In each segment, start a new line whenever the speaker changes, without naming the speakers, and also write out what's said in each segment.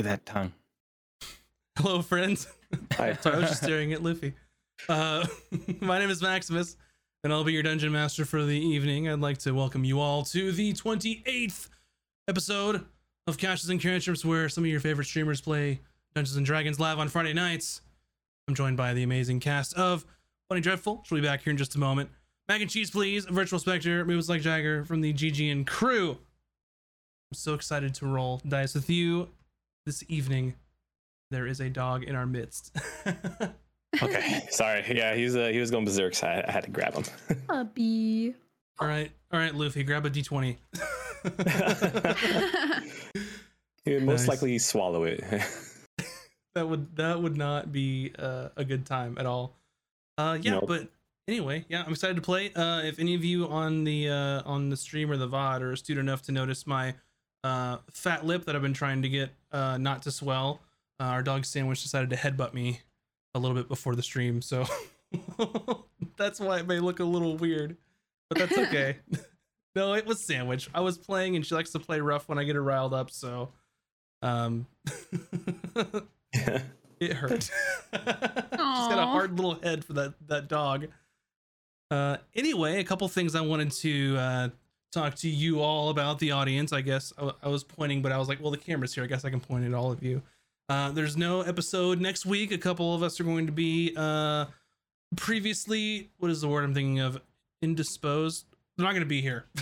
at that tongue.
Hello, friends.
Hi.
Sorry, I was just staring at Luffy. Uh, my name is Maximus, and I'll be your dungeon master for the evening. I'd like to welcome you all to the 28th episode of Caches and Cantrips, where some of your favorite streamers play Dungeons and Dragons live on Friday nights. I'm joined by the amazing cast of Funny Dreadful. She'll be back here in just a moment. Mac and cheese, please. Virtual Spectre, moves like Jagger from the GG and crew. I'm so excited to roll dice with you this evening. There is a dog in our midst.
Okay, sorry. Yeah, he's uh, he was going berserk, so I, I had to grab him.
Puppy.
all right, all right, Luffy, grab a d20.
he would most
Nice.
likely swallow it.
that would that would not be uh, a good time at all. Uh, yeah,
Nope.
but anyway, yeah, I'm excited to play. Uh, if any of you on the uh, on the stream or the VOD are astute enough to notice my uh, fat lip that I've been trying to get uh, not to swell, uh, our dog sandwich decided to headbutt me a little bit before the stream, so that's why it may look a little weird, but that's okay. no, it was sandwich. I was playing, and she likes to play rough when I get her riled up, so um. It hurt. She's got a hard little head for that that dog. Uh, anyway, a couple things I wanted to uh, talk to you all about the audience. I guess I, I was pointing, but I was like, well, the camera's here. I guess I can point at all of you. Uh, there's no episode next week. A couple of us are going to be uh, previously. What is the word I'm thinking of? Indisposed. They're not going to be here.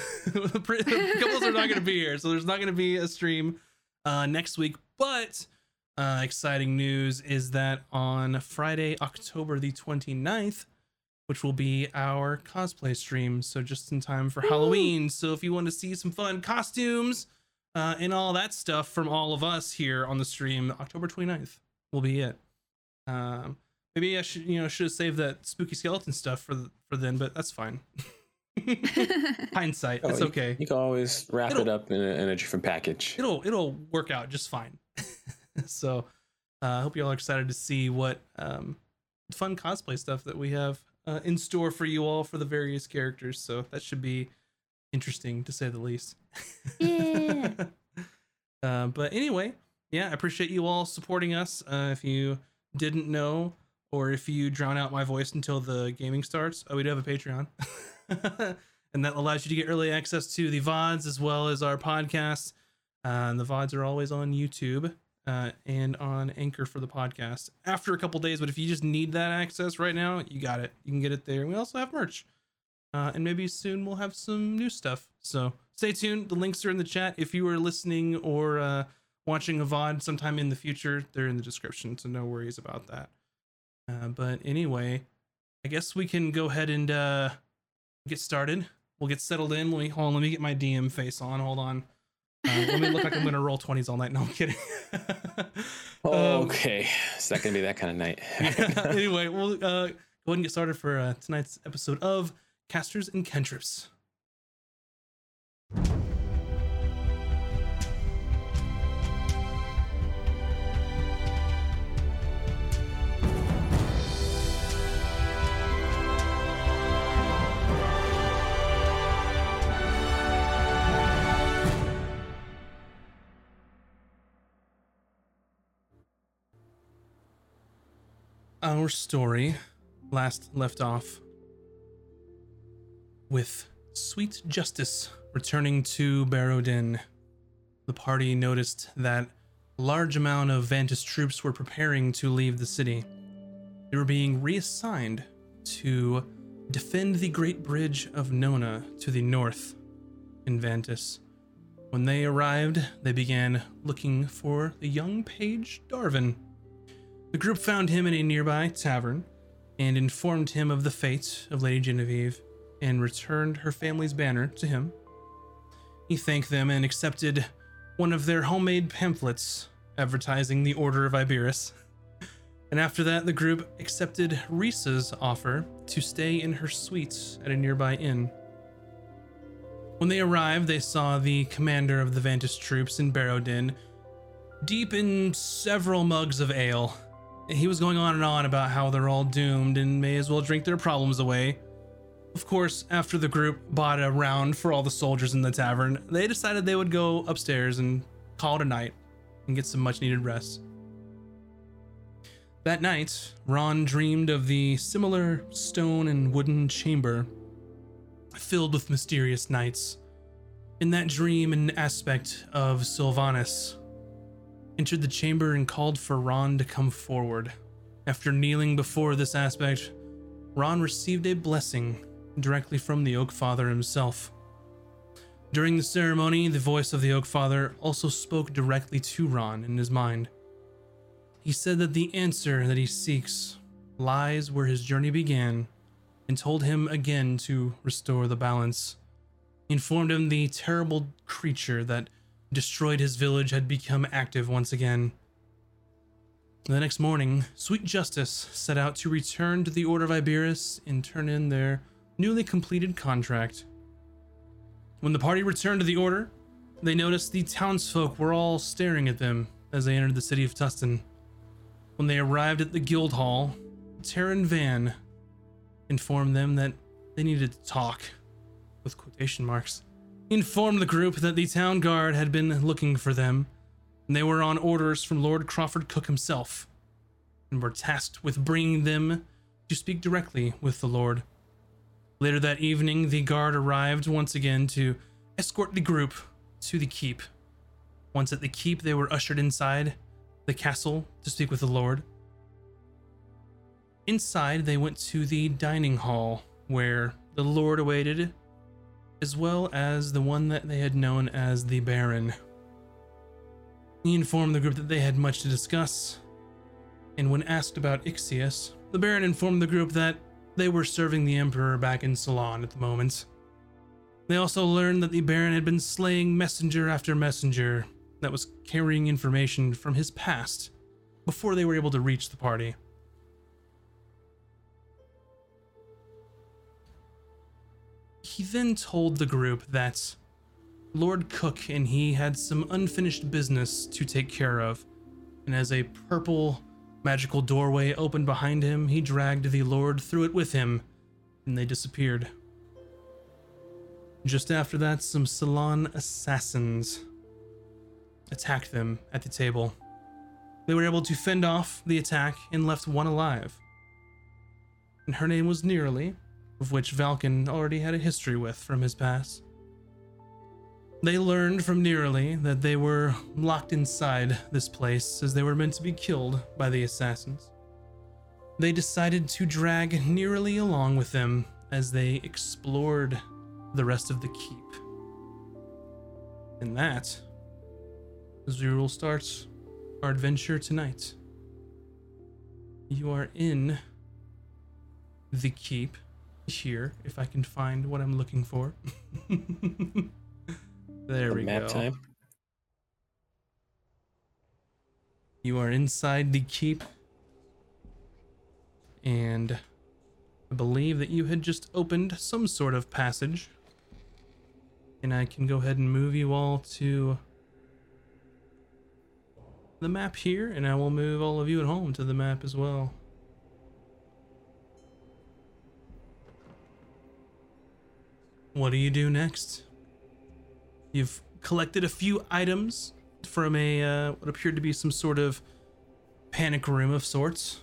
Pre- a couple of us are not going to be here, so there's not going to be a stream uh, next week. But uh, exciting news is that on Friday, October the 29th, which will be our cosplay stream. So just in time for Halloween. So if you want to see some fun costumes uh, and all that stuff from all of us here on the stream, October 29th will be it. Um, maybe I should, you know, should have saved that spooky skeleton stuff for the, for then, but that's fine. Hindsight,
Oh,
it's okay.
You can always wrap it
It'll-
up in a, in a different package.
it'll it'll work out just fine. so uh, I hope you all are excited to see what um, fun cosplay stuff that we have uh, in store for you all for the various characters. So that should be interesting to say the least.
Yeah.
uh, but anyway, yeah, I appreciate you all supporting us. Uh, if you didn't know, or if you drown out my voice until the gaming starts, uh, we do have a Patreon. and that allows you to get early access to the VODs as well as our podcasts. Uh, and the VODs are always on YouTube uh, and on Anchor for the podcast after a couple days. But if you just need that access right now, you got it. You can get it there. We also have merch. Uh, and maybe soon we'll have some new stuff. So stay tuned. The links are in the chat. If you are listening or uh, watching a VOD sometime in the future, they're in the description. So no worries about that. Uh, but anyway, I guess we can go ahead and uh, get started. We'll get settled in. Let me hold on. Let me get my DM face on. Hold on. Uh, let me look like I'm gonna roll twenties all night. No, I'm kidding. Um,
okay, it's not gonna be that kind of night.
yeah, anyway, we'll uh, go ahead and get started for uh, tonight's episode of Casters and Cantrips. Our story last left off with Sweet Justice returning to Barrowden. The party noticed that a large amount of Vantis troops were preparing to leave the city. They were being reassigned to defend the Great Bridge of Nona to the north in Vantis. When they arrived, they began looking for the young page Darvin. The group found him in a nearby tavern and informed him of the fate of Lady Genevieve and returned her family's banner to him. He thanked them and accepted one of their homemade pamphlets advertising the Order of Iberus. And after that, the group accepted Risa's offer to stay in her suite at a nearby inn. When they arrived, they saw the commander of the Vantis troops in Barrowden deep in several mugs of ale. He was going on and on about how they're all doomed and may as well drink their problems away. Of course, after the group bought a round for all the soldiers in the tavern, they decided they would go upstairs and call it a night. and get some much needed rest. That night, Ron dreamed of the similar stone and wooden chamber filled with mysterious knights. In that dream, an aspect of Silvanus entered the chamber and called for Ron to come forward. After kneeling before this aspect, Ron received a blessing directly from the Oak Father himself. During the ceremony, the voice of the Oak Father also spoke directly to Ron in his mind. He said that the answer that he seeks lies where his journey began and told him again to restore the balance. He informed him the terrible creature that destroyed his village had become active once again. The next morning, Sweet Justice set out to return to the Order of Iberus and turn in their newly completed contract. When the party returned to the Order, they noticed the townsfolk were all staring at them as they entered the city of Tustin. When they arrived at the guild hall, Taryn Van informed them that they needed to talk, with quotation marks. Informed the group that the town guard had been looking for them, and they were on orders from Lord Crawford Cook himself, and were tasked with bringing them to speak directly with the Lord. Later that evening, the guard arrived once again to escort the group to the keep. Once at the keep, they were ushered inside the castle to speak with the Lord. Inside, they went to the dining hall where the Lord awaited, as well as the one that they had known as the Baron. He informed the group that they had much to discuss, and when asked about Ixius, the Baron informed the group that they were serving the Emperor back in Ceylon at the moment. They also learned that the Baron had been slaying messenger after messenger that was carrying information from his past before they were able to reach the party. He then told the group that Lord Cook and he had some unfinished business to take care of, and as a purple magical doorway opened behind him, he dragged the Lord through it with him, and they disappeared. Just after that, some Salon assassins attacked them at the table. They were able to fend off the attack and left one alive. And her name was Nearly, of which Valken already had a history with from his past. They learned from Nearly that they were locked inside this place as they were meant to be killed by the assassins. They decided to drag Nearly along with them as they explored the rest of the keep. And that is where we'll start our adventure tonight. You are in the keep here, if I can find what I'm looking for. there we go.
Map
go.
time.
You are inside the keep. And I believe that you had just opened some sort of passage. And I can go ahead and move you all to the map here, and I will move all of you at home to the map as well. What do you do next? You've collected a few items from a uh, what appeared to be some sort of panic room of sorts.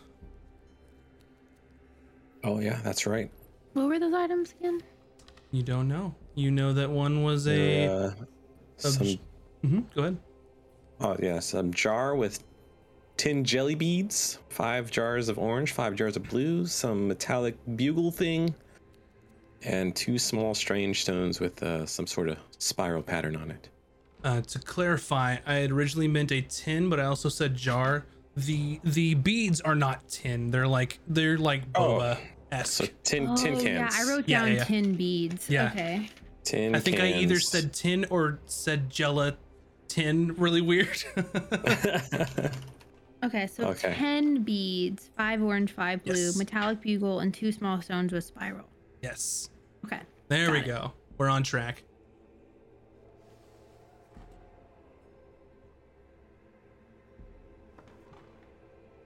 Oh yeah, that's right.
What were those items again?
You don't know. You know that one was a.
Uh,
a
some,
j- Mhm, Go ahead.
oh yeah, some jar with tin jelly beads, five jars of orange, five jars of blue, some metallic bugle thing, and two small strange stones with uh, some sort of spiral pattern on it.
Uh, to clarify, I had originally meant a tin, but I also said jar. The the beads are not tin. They're like they're like
Oh,
boba esque.
So tin tin
oh,
cans.
yeah, I wrote
Yeah,
down
yeah, yeah.
tin beads.
Yeah.
Okay.
tin
I think I either said tin or said gelatin. Tin, really weird.
Okay, so
Okay.
10 beads, 5 orange, 5 blue,
Yes.
metallic bugle, and 2 small stones with spiral.
yes.
Okay.
There we
it.
go. We're on track.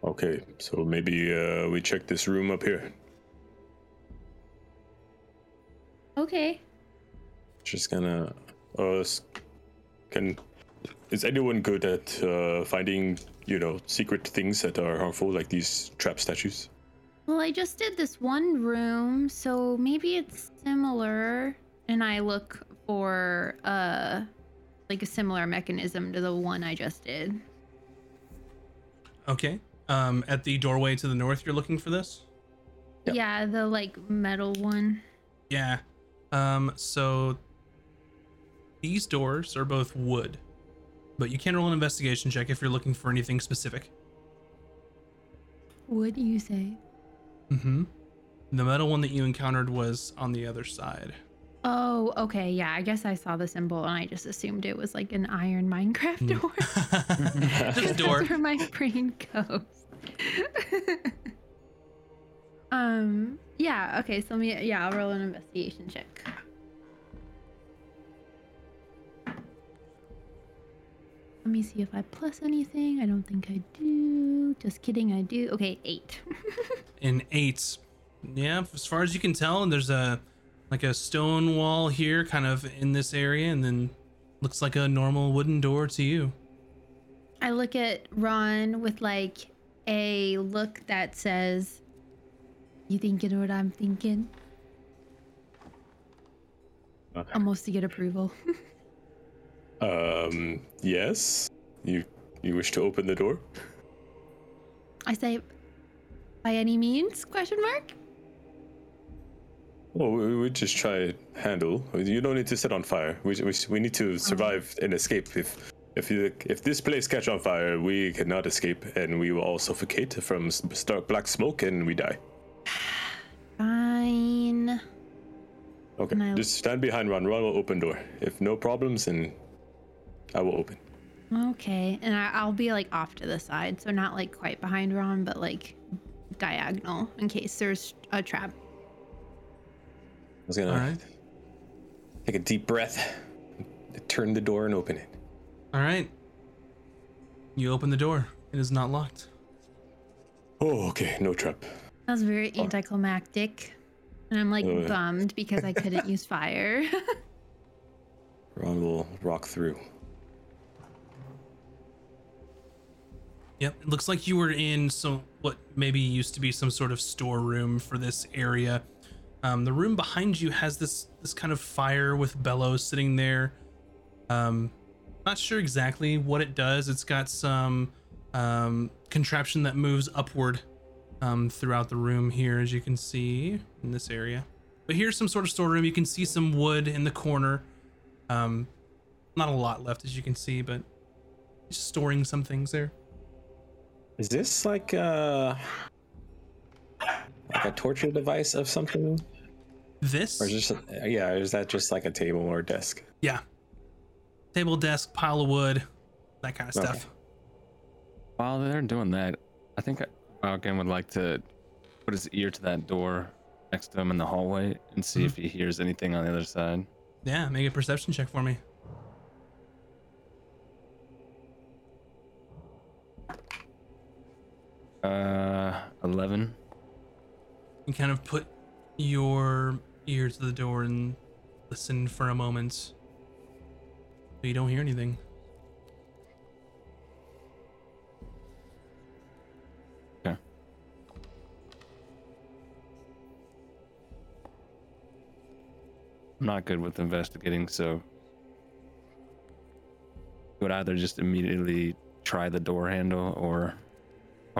Okay, so maybe uh, we check this room up here.
Okay.
Just gonna. This can. is anyone good at uh, finding, you know, secret things that are harmful, like these trap statues?
Well, I just did this one room, so maybe it's similar. And I look for uh like a similar mechanism to the one I just did.
Okay. Um, at the doorway to the north, you're looking for this.
Yep.
Yeah, the like metal one.
Yeah. Um, so these doors are both wood, but you can roll an investigation check if you're looking for anything specific.
What do you say?
Mm-hmm. The metal one that you encountered was on the other side.
Oh, okay. Yeah, I guess I saw the symbol and I just assumed it was like an iron Minecraft door.
Just a door.
That's where my brain goes. um. Yeah. Okay. So let me. Yeah, I'll roll an investigation check. Let me see if I plus anything. I don't think I do. Just kidding. I do. Okay, eight.
in eight. Yeah, as far as you can tell, there's a like a stone wall here, kind of in this area, and then looks like a normal wooden door to you.
I look at Ron with like a look that says, "You thinking what I'm thinking?"
Okay.
Almost to get approval.
Um, yes. You you wish to open the door?
I say, "By any means?" Question mark.
Well, we, we just try handle. You don't need to set on fire. We, we, we need to survive and escape. If if you if this place catch on fire, we cannot escape, and we will all suffocate from stark black smoke, and we die.
Fine.
Okay, just stand behind Ron. Ron will open door. If no problems, then I will open.
Okay, and I, I'll be like off to the side, so not like quite behind Ron, but like diagonal in case there's a trap.
I was gonna
All right.
take a deep breath, turn the door, and open it.
All right. You open the door. It is not locked.
Oh, okay, no trap.
That was very anticlimactic, and I'm like
Oh, yeah.
bummed because I couldn't use fire.
Ron will rock through.
Yep. It looks like you were in some what maybe used to be some sort of storeroom for this area. Um, the room behind you has this this kind of fire with bellows sitting there. Um, not sure exactly what it does. It's got some um, contraption that moves upward um, throughout the room here, as you can see in this area. But here's some sort of storeroom. You can see some wood in the corner. Um, not a lot left, as you can see, but storing some things there.
Is this like a like a torture device of something,
This,
or is just yeah? Is that just like a table or desk?
yeah, table, desk, pile of wood, that kind of
Okay.
stuff.
While they're doing that, I think Falcon would like to put his ear to that door next to him in the hallway and see mm-hmm. if he hears anything on the other side.
Yeah, make a perception check for me.
Uh, 11.
You kind of put your ear to the door and listen for a moment. But you don't hear anything.
Okay. I'm not good with investigating, so would either just immediately try the door handle or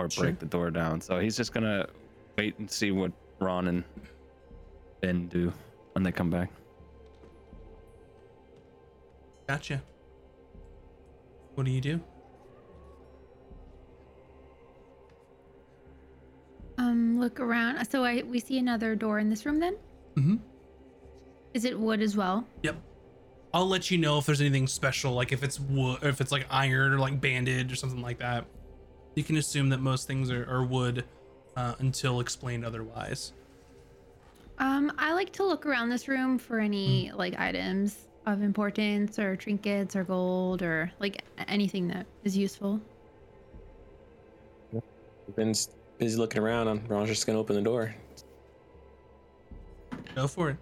or
Sure.
break the door down. So he's just gonna wait and see what Ron and Ben do when they come back.
Gotcha. What do you do?
um, look around. So I we see another door in this room. Then
Mm-hmm.
is it wood as well?
Yep. I'll let you know if there's anything special, like if it's wood, if it's like iron or like banded or something like that. You can assume that most things are, are wood uh, until explained otherwise.
Um, I like to look around this room for any like items of importance or trinkets or gold or like anything that is useful.
Ben's busy looking around. I'm Ron's just gonna open the door.
Go for it.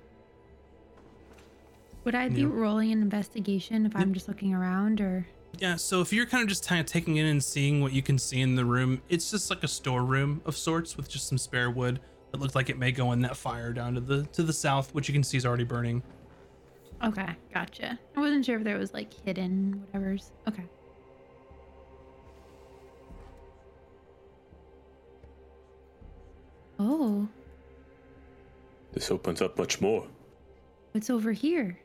Would I be
Yeah.
rolling an investigation if I'm just looking around or
Yeah, so if you're kind of just kind of taking in and seeing what you can see in the room, it's just like a storeroom of sorts with just some spare wood that looks like it may go in that fire down to the to the south, which you can see is already burning.
Okay, gotcha. I wasn't sure if there was like hidden whatever's. Okay. Oh,
This opens up much more.
what's over here?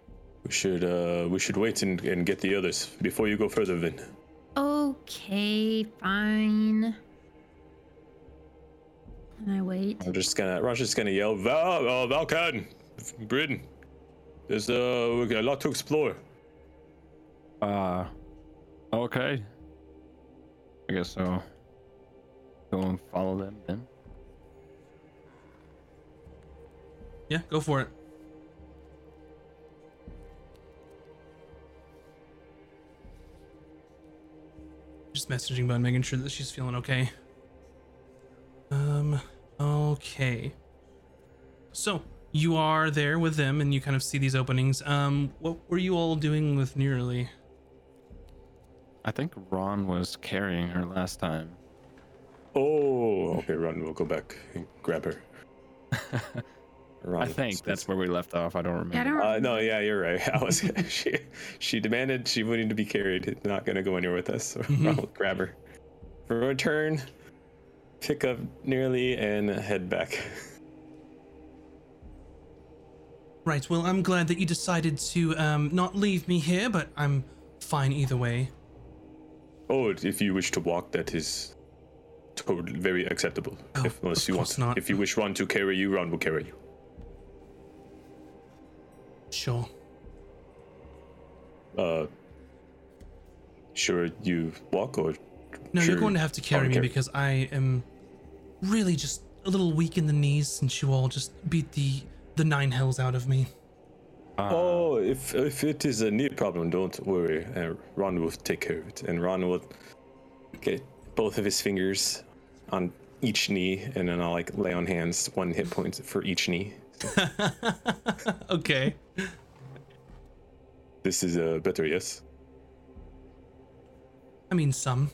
We should uh we should wait and, and get the others before you go further, Vin.
Okay, fine. Can I wait?
I'm just gonna Ron's just gonna yell, Val uh Valkan, Britain. There's uh we got a lot to explore.
Uh, okay. I guess so. Go and follow them then.
Yeah, go for it. Just messaging Bun, making sure that she's feeling okay. Um, okay. So, you are there with them and you kind of see these openings. Um, what were you all doing with Nearly?
I think Ron was carrying her last time.
Oh okay, Ron, we'll go back and grab her. Ron,
I think that's where we left off. I don't remember.
Yeah, I don't.
Uh, no, yeah, you're right. I was she she demanded she wanted to be carried, not gonna go anywhere with us. So
Mhm.
I'll grab her. For return, pick up nearly and head back.
Right, well, I'm glad that you decided to um, not leave me here, but I'm fine either way.
Oh, if you wish to walk, that is totally very acceptable.
Oh,
if, unless
of
you want,
not.
if you wish Ron to carry you, Ron will carry you.
Sure.
Uh, sure you walk or
No,
sure
you're going to have to carry me
carry.
because I am really just a little weak in the knees since you all just beat the the nine hells out of me.
Uh,
Oh, if if it is a knee problem, don't worry. Uh, Ron will take care of it, and Ron will get both of his fingers on each knee, and then I'll like lay on hands, one hit point for each knee.
okay.
This is uh, better, yes.
I mean some,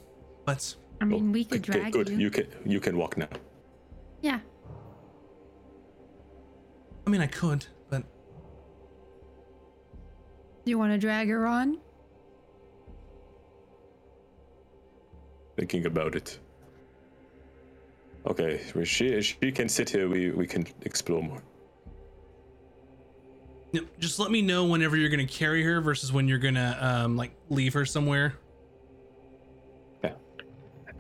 but
I mean, we could
Okay,
drag
good.
you.
You can you can walk now.
Yeah.
I mean I could, but
you want to drag her on?
Thinking about it. Okay, well, she she can sit here. We we can explore more.
Yep, just let me know whenever you're gonna carry her versus when you're gonna um like leave her somewhere.
Yeah.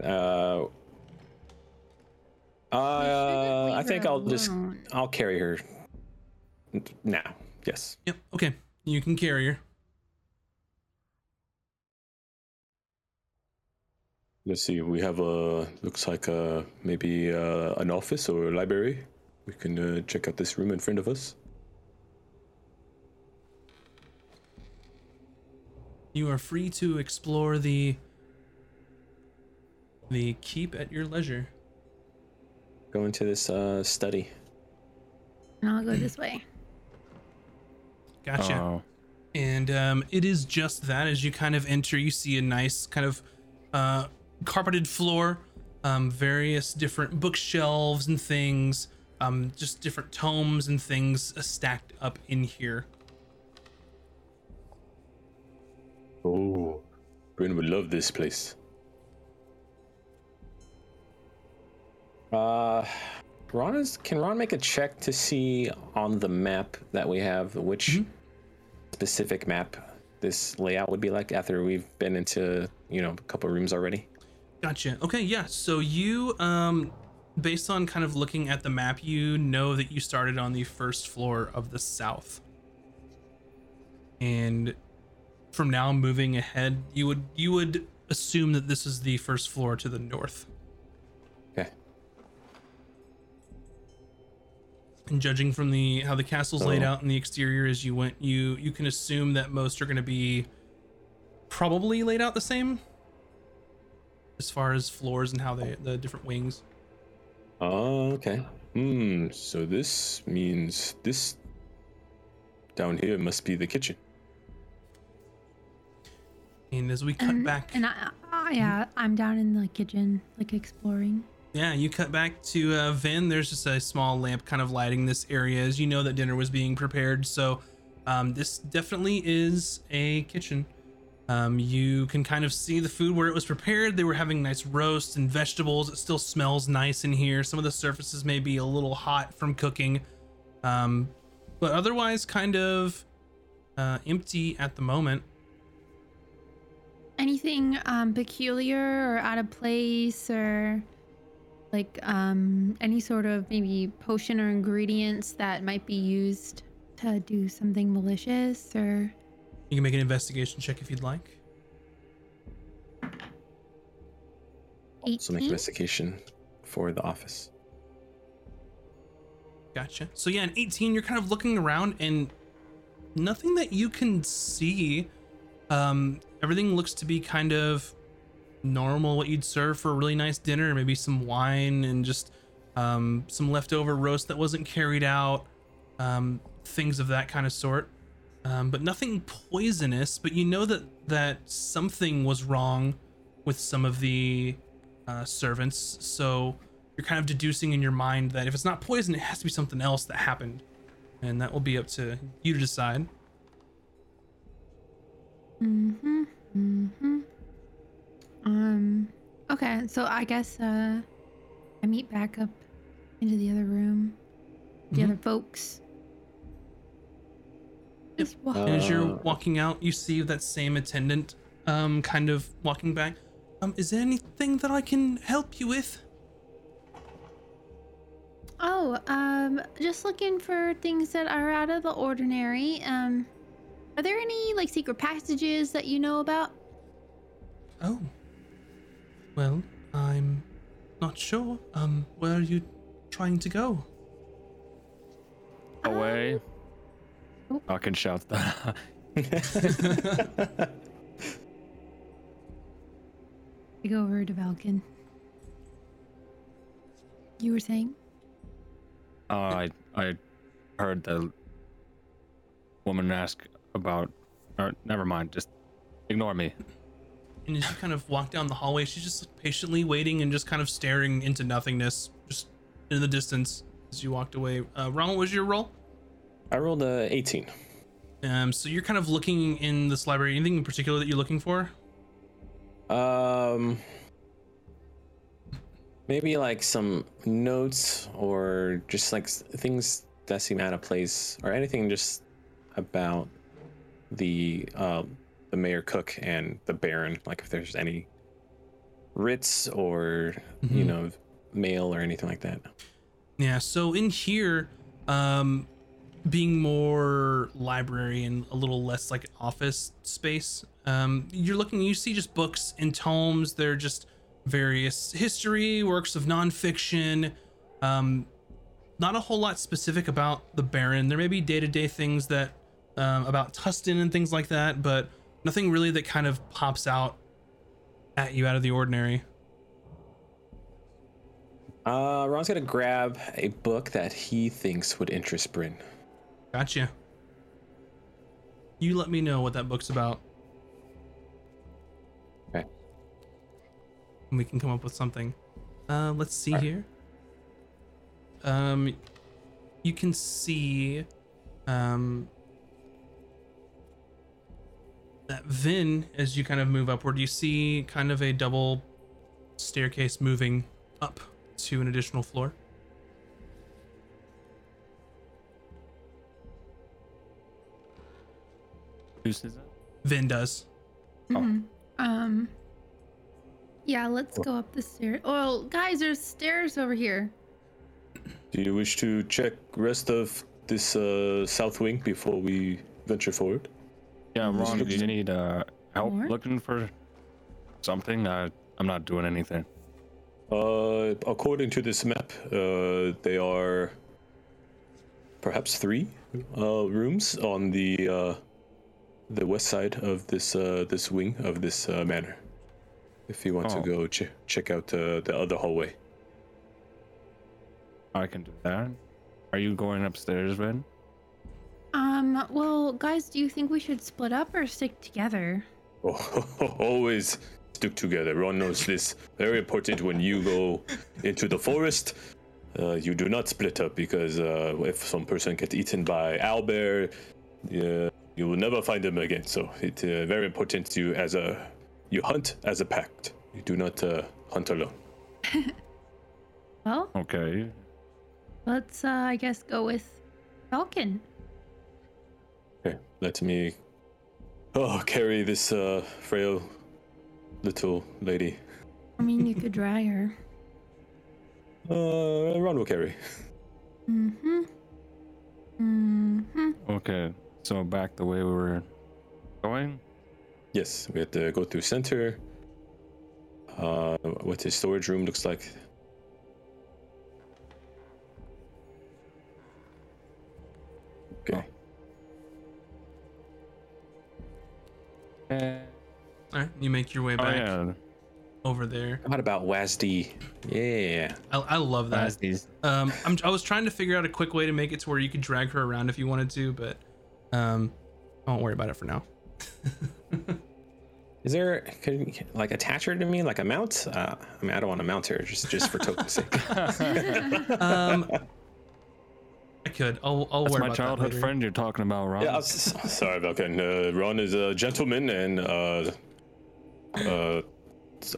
Uh,
uh,
I think I'll just. I'll carry her now. Yes.
Yep, okay. You can carry her.
Let's see. We have a looks like a maybe uh, an office or a library. We can uh, check out this room in front of us.
You are free to explore the the keep at your leisure.
Go into this uh, study.
And I'll go this way.
Gotcha.
oh,
and um, it is just that as you kind of enter you see a nice kind of uh, carpeted floor um, various different bookshelves and things um, just different tomes and things uh, stacked up in here
Oh, Bryn would love this place. Uh, Ron is. Can Ron make a check to see on the map that we have which specific map this layout would be like after we've been into you know a couple rooms already?
gotcha okay yeah so you um based on kind of looking at the map you know that you started on the first floor of the south and from now moving ahead you would you would assume that this is the first floor to the north
Okay.
and judging from the how the castle's laid out in the exterior as you went you you can assume that most are going to be probably laid out the same as far as floors and how they the different wings
Oh, okay. Hmm. So this means this down here must be the kitchen.
And as we cut
and,
back,
and I, I, yeah, I'm down in the kitchen, like exploring.
yeah, you cut back to uh, Vin. There's just a small lamp kind of lighting this area as you know that dinner was being prepared. So um, this definitely is a kitchen. Um, you can kind of see the food where it was prepared. They were having nice roasts and vegetables. It still smells nice in here. Some of the surfaces may be a little hot from cooking, um, but otherwise kind of uh, empty at the moment.
Anything um, peculiar or out of place or like um, any sort of maybe potion or ingredients that might be used to do something malicious or
You can make an investigation check if you'd like.
So make
18?
investigation for the office.
Gotcha. So yeah, in 18, you're kind of looking around and nothing that you can see. Um, everything looks to be kind of normal, what you'd serve for a really nice dinner, maybe some wine and just um, some leftover roast that wasn't carried out, um, things of that kind of sort. Um, but nothing poisonous. But you know that that something was wrong with some of the uh, servants. So you're kind of deducing in your mind that if it's not poison, it has to be something else that happened, and that will be up to you to decide.
Mm-hmm. Mm-hmm. Um. Okay, so I guess uh, I meet back up into the other room, the
Mhm.
other folks. Just walk.
And as you're
Uh,
walking out, you see that same attendant, um, kind of walking back. Um, is there anything that I can help you with?
Oh, um, just looking for things that are out of the ordinary. Um, are there any like secret passages that you know about?
Oh, well, I'm not sure. Um, where are you trying to go?
Away.
Oh.
I can shout that.
I go over to Valken. You were saying?
Uh, I I heard the woman ask about. Or never mind. Just ignore me.
And as you kind of walk down the hallway, she's just patiently waiting and just kind of staring into nothingness, just in the distance as you walked away. Uh, Ronald, what was your role?
I rolled a 18.
Um, so you're kind of looking in this library. Anything in particular that you're looking for?
Um, maybe like some notes or just like things that seem out of place or anything just about the um the mayor cook and the baron. Like if there's any writs or you
Mhm.
know mail or anything like that.
Yeah. So in here, um, being more library and a little less like office space, um, you're looking. You see just books and tomes. They're just various history, works of nonfiction. Um, not a whole lot specific about the Baron. There may be day-to-day things that um, about Tustin and things like that, but nothing really that kind of pops out at you out of the ordinary.
Uh, Ron's gonna grab a book that he thinks would interest Bryn.
Gotcha. You let me know what that book's about.
Okay.
And we can come up with something. Uh, let's see
Alright.
here. Um, you can see, um, that Vin, as you kind of move upward, you see kind of a double staircase moving up to an additional floor.
Who says that?
Vin does.
Oh.
Mhm. Um. Yeah, let's go up the stairs. Oh, guys, there's stairs over here.
Do you wish to check rest of this uh, south wing before we venture forward?
Yeah, Ron, do you need uh, help
More?
looking for something? I, I'm not doing anything.
Uh, according to this map, uh, they are perhaps three uh, rooms on the uh, the west side of this uh, this wing of this uh, manor. If you want
Oh.
to go ch- check out uh, the other hallway.
I can do that. Are you going upstairs, Ren?
Um. Well, guys, do you think we should split up or stick together?
Oh, always stick together. Ron knows this. Very important when you go into the forest. Uh, you do not split up because uh, if some person gets eaten by owlbear, uh, you will never find them again. So it's uh, very important to you as a you hunt as a pact. You do not uh, hunt alone.
Well,
Okay.
let's uh, I guess go with Falcon.
Okay, let me oh carry this uh, frail little lady.
I mean, you could dry her.
Uh, Ron will carry.
Mm-hmm. Mm-hmm.
Okay. So back the way we were going.
Yes, we have to go through center. Uh, what the storage room looks like.
You make your way
Oh
back
yeah.
over there.
What about WASD? Yeah.
I, I love that.
As these.
Um, I'm, I was trying to figure out a quick way to make it to where you could drag her around if you wanted to, but um, I won't worry about it for now.
Is there could like attach her to me like a mount? Uh, I mean, I don't want to mount her just just for token's sake.
Um, I could. I'll, I'll
That's
worry
my
about
childhood
that later.
friend you're talking about, Ron.
Yeah, I was, sorry, Vulcan. Uh, Ron is a gentleman, and uh, uh,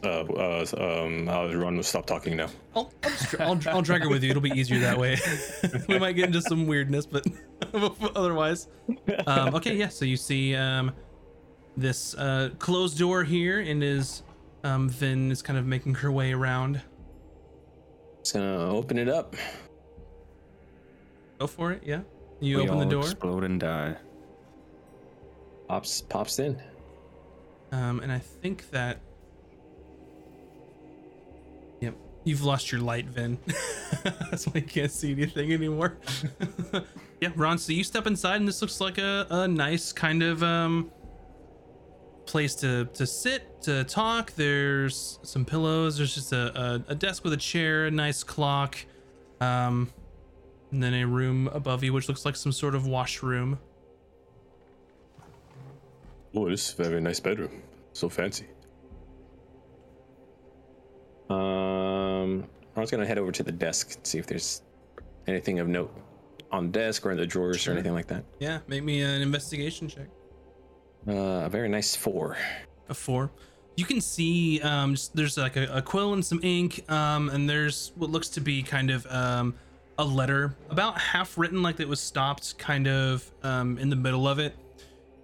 uh, uh, um, Ron will stop talking now.
I'll, I'll, just, I'll, I'll drag her with you. It'll be easier that way. we might get into some weirdness, but otherwise. Um, okay, yeah. So you see um, this uh, closed door here, and is um, Vin is kind of making her way around.
Just gonna open it up.
Go for it. Yeah. You
We
open the door,
Explode and die.
Pops pops in.
Um, and I think that. Yep, you've lost your light, Vin. That's why you can't see anything anymore. yeah, Ron. So you step inside, and this looks like a, a nice kind of um place to to sit to talk. There's some pillows. There's just a, a, a desk with a chair, a nice clock, um, and then a room above you, which looks like some sort of washroom.
Oh, this is a very nice bedroom. So fancy. Um, I was gonna head over to the desk and see if there's anything of note on the desk or in the drawers
Sure.
or anything like that.
Yeah, make me an investigation check.
Uh, a very nice four.
A four. You can see um, just, there's like a, a quill and some ink, um, and there's what looks to be kind of um, a letter, about half written, like it was stopped, kind of um, in the middle of it,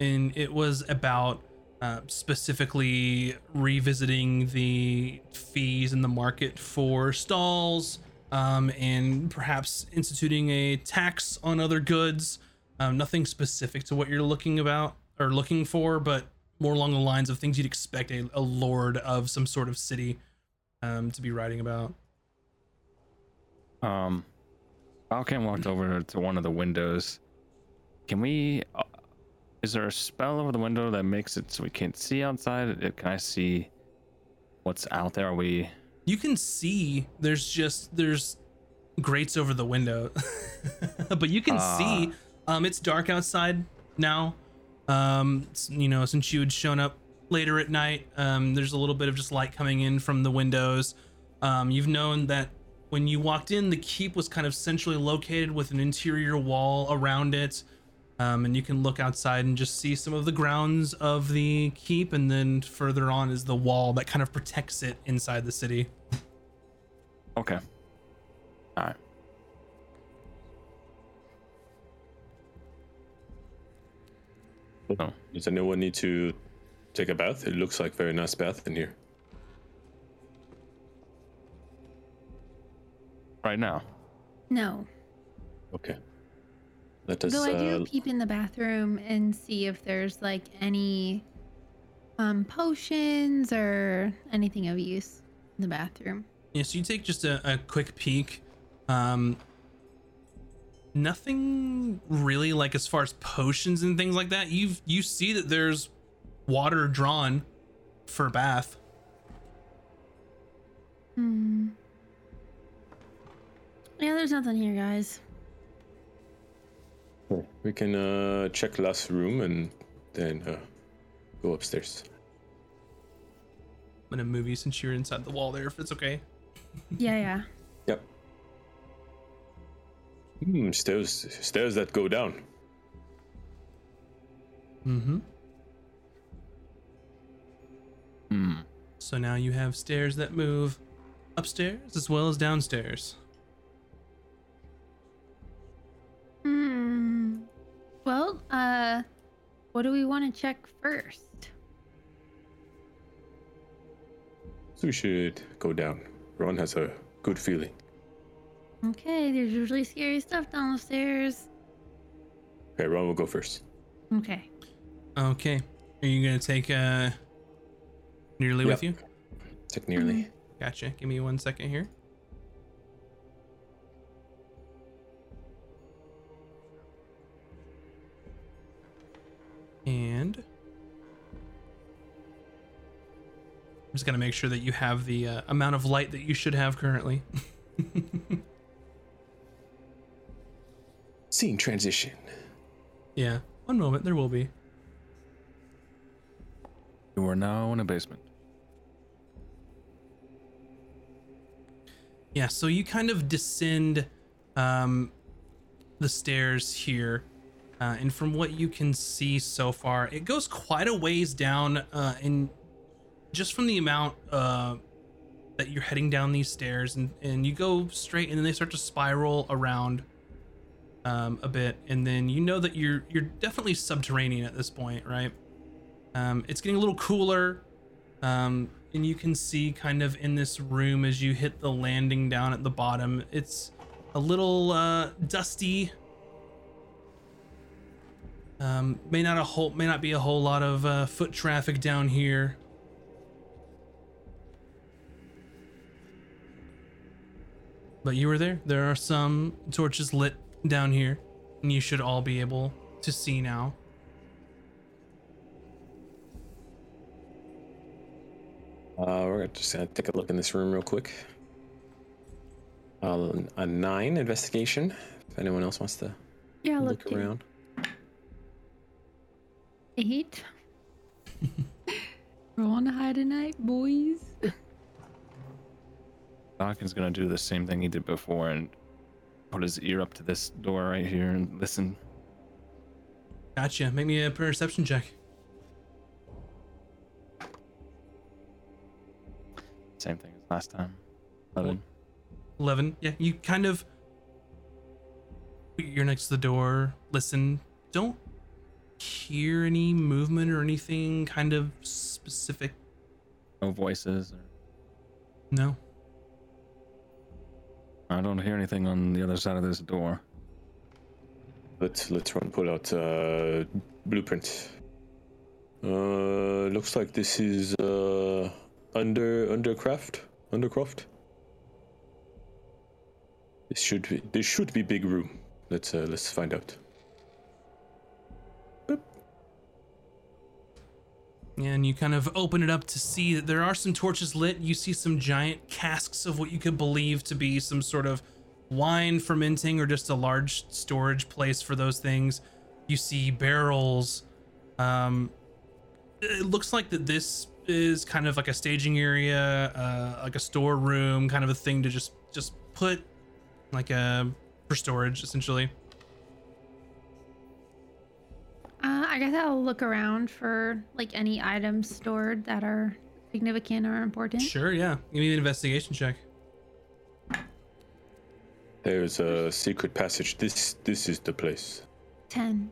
and it was about uh, specifically revisiting the fees in the market for stalls, um, and perhaps instituting a tax on other goods. Um, nothing specific to what you're looking about or looking for, but more along the lines of things you'd expect a, a lord of some sort of city um, to be writing about.
Um, Falcon walked over to one of the windows. Can we? Uh, is there a spell over the window that makes it so we can't see outside? Uh, Can I see what's out there? Are we?
You can see there's just there's grates over the window, but you can see um, it's dark outside now. Um, you know, since you had shown up later at night, um, there's a little bit of just light coming in from the windows. Um, you've known that when you walked in, the keep was kind of centrally located with an interior wall around it. Um, and you can look outside and just see some of the grounds of the keep, and then further on is the wall that kind of protects it inside the city.
Okay. All right. Oh.
Does anyone need to take a bath? It looks like very nice bath in here.
Right now.
No.
Okay. Let us.
Though I do
Uh,
peep in the bathroom and see if there's like any um potions or anything of use in the bathroom.
Yeah, so you take just a, a quick peek. Um, nothing really like as far as potions and things like that. You've you see that there's water drawn for bath.
Hmm. Yeah, there's nothing here, guys.
We can uh, check last room and then uh, go upstairs.
I'm gonna move you since you're inside the wall there, if it's okay.
Yeah, yeah.
Yep. Hmm, stairs, stairs that go down.
Mm-hmm.
Hmm.
So now you have stairs that move upstairs as well as downstairs.
Hmm. Well, uh, what do we want to check first?
So we should go down. Ron has a good feeling.
Okay, there's usually scary stuff down the stairs.
Okay, Ron will go first.
Okay.
Okay. Are you gonna take uh nearly with you?
Yep. Take nearly.
Gotcha. Give me one second here. And I'm just gonna make sure that you have the uh, amount of light that you should have currently.
Scene transition.
yeah. One moment, there will be.
You are now in a basement.
Yeah, so you kind of descend um, the stairs here, uh, and from what you can see so far, it goes quite a ways down. Uh, and just from the amount uh, that you're heading down these stairs, and, and you go straight, and then they start to spiral around um, a bit, and then you know that you're you're definitely subterranean at this point, right? Um, it's getting a little cooler. Um, and you can see kind of in this room as you hit the landing down at the bottom, it's a little uh, dusty. Um, may not a whole may not be a whole lot of uh, foot traffic down here. But you were there. There are some torches lit down here, and you should all be able to see now.
Uh, we're just gonna take a look in this room real quick. Uh, a nine investigation. If anyone else wants to
Yeah,
look,
look,
around.
Eight. We're on the high tonight, boys.
Dawkins gonna do the same thing he did before and put his ear up to this door right here and listen.
Gotcha. Make me a perception check.
Same thing as last time. Eleven.
11 yeah you kind of you're next to the door listen don't hear any movement or anything kind of specific
No voices. Or,
no
I don't hear anything on the other side of this door.
Let's let's run pull out uh, blueprint. Uh, looks like this is uh under undercraft undercroft. This should be this should be big room. Let's uh, let's find out.
And you kind of open it up to see that there are some torches lit. You see some giant casks of what you could believe to be some sort of wine fermenting or just a large storage place for those things. You see barrels. Um it looks like that this is kind of like a staging area uh like a storeroom kind of a thing to just just put like a for storage essentially
Uh, I guess I'll look around for like any items stored that are significant or important.
sure yeah give me an investigation check
There's a secret passage. This this is the place.
Ten.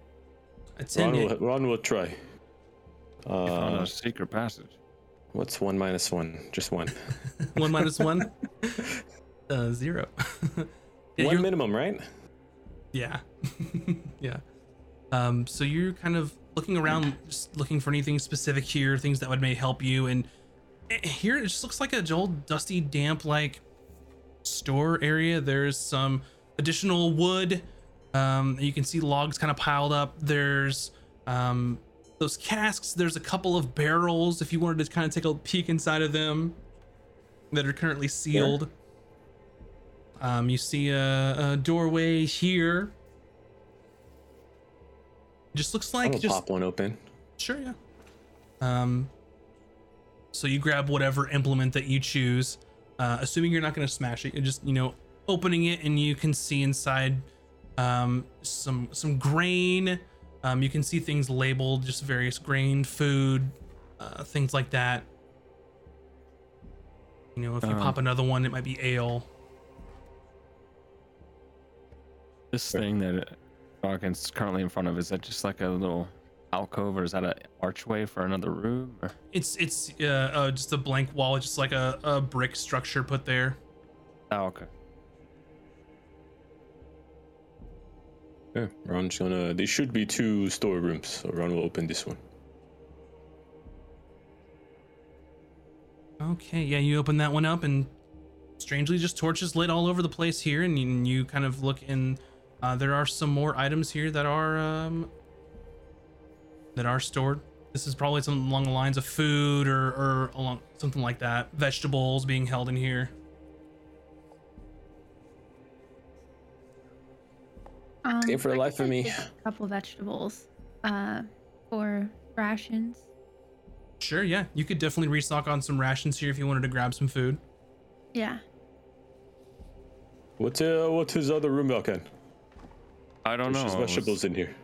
a 10
Ron will, Ron will try.
You found
Uh,
a secret passage.
what's one minus one? Just one.
one minus one uh zero yeah,
one
you're-
minimum, right?
yeah yeah um so you're kind of looking around just looking for anything specific here things that would may help you and eh, here it just looks like a old dusty damp like store area. There's some additional wood um you can see logs kind of piled up. There's um those casks. There's a couple of barrels if you wanted to kind of take a peek inside of them that are currently sealed. Um you see a, a doorway here just looks like
gonna
just
pop one open.
Sure, yeah. Um, So you grab whatever implement that you choose, uh, assuming you're not going to smash it. You're just you know opening it, and you can see inside um, some some grain. Um, you can see things labeled, just various grain, food, uh, things like that. You know, if you
Um,
pop another one, it might be ale.
This thing that Dawkins currently in front of is that just like a little alcove or is that an archway for another room? Or?
It's it's uh, uh, just a blank wall, it's just like a, a brick structure put there.
Oh, okay.
Yeah, Ron's gonna. There should be two storerooms, so Ron will open this one.
Okay, yeah, you open that one up, and strangely, just torches lit all over the place here, and you, you kind of look in. Uh, there are some more items here that are um, that are stored. This is probably something along the lines of food or or along something like that. Vegetables being held in here.
Um,
Escape for the life
guess
of me.
A couple vegetables, uh, for rations.
Sure, yeah, you could definitely restock on some rations here if you wanted to grab some food.
Yeah.
What uh, what's his other room, Malkan?
I don't
There's
know.
just
I was-
vegetables in here.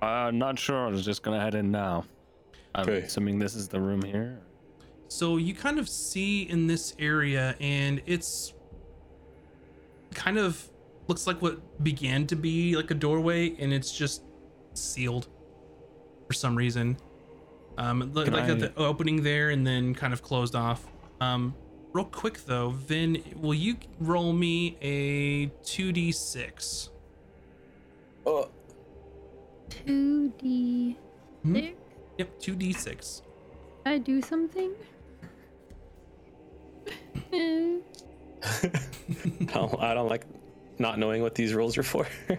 Uh, not sure. I was just gonna head in now. I'm
Okay.
assuming this is the room here.
So you kind of see in this area, and it's kind of looks like what began to be like a doorway, and it's just sealed for some reason. Um, li- like
I-
the opening there, and then kind of closed off. Um, real quick though, Vin, will you roll me a two d six?
Oh,
Two D
Hmm?
six.
Yep, two d six.
I do something. Eh,
I don't, like not knowing what these rules are for.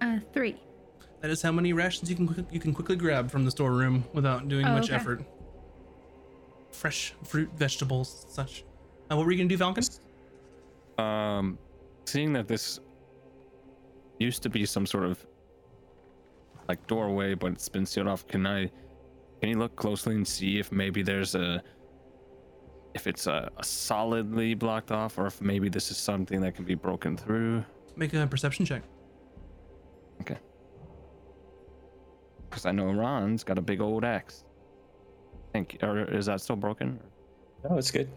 uh, three.
That is how many rations you can you can quickly grab from the storeroom without doing
Oh,
much
okay.
effort. Fresh fruit, vegetables, such. Uh, what were you gonna do, Falcon?
Um, seeing that this used to be some sort of like doorway, but it's been sealed off. Can I? Can you look closely and see if maybe there's a if it's a, a solidly blocked off, or if maybe this is something that can be broken through?
Make a perception check. Okay.
Because I know Ron's got a big old axe. Think, or is that still broken?
no, it's good.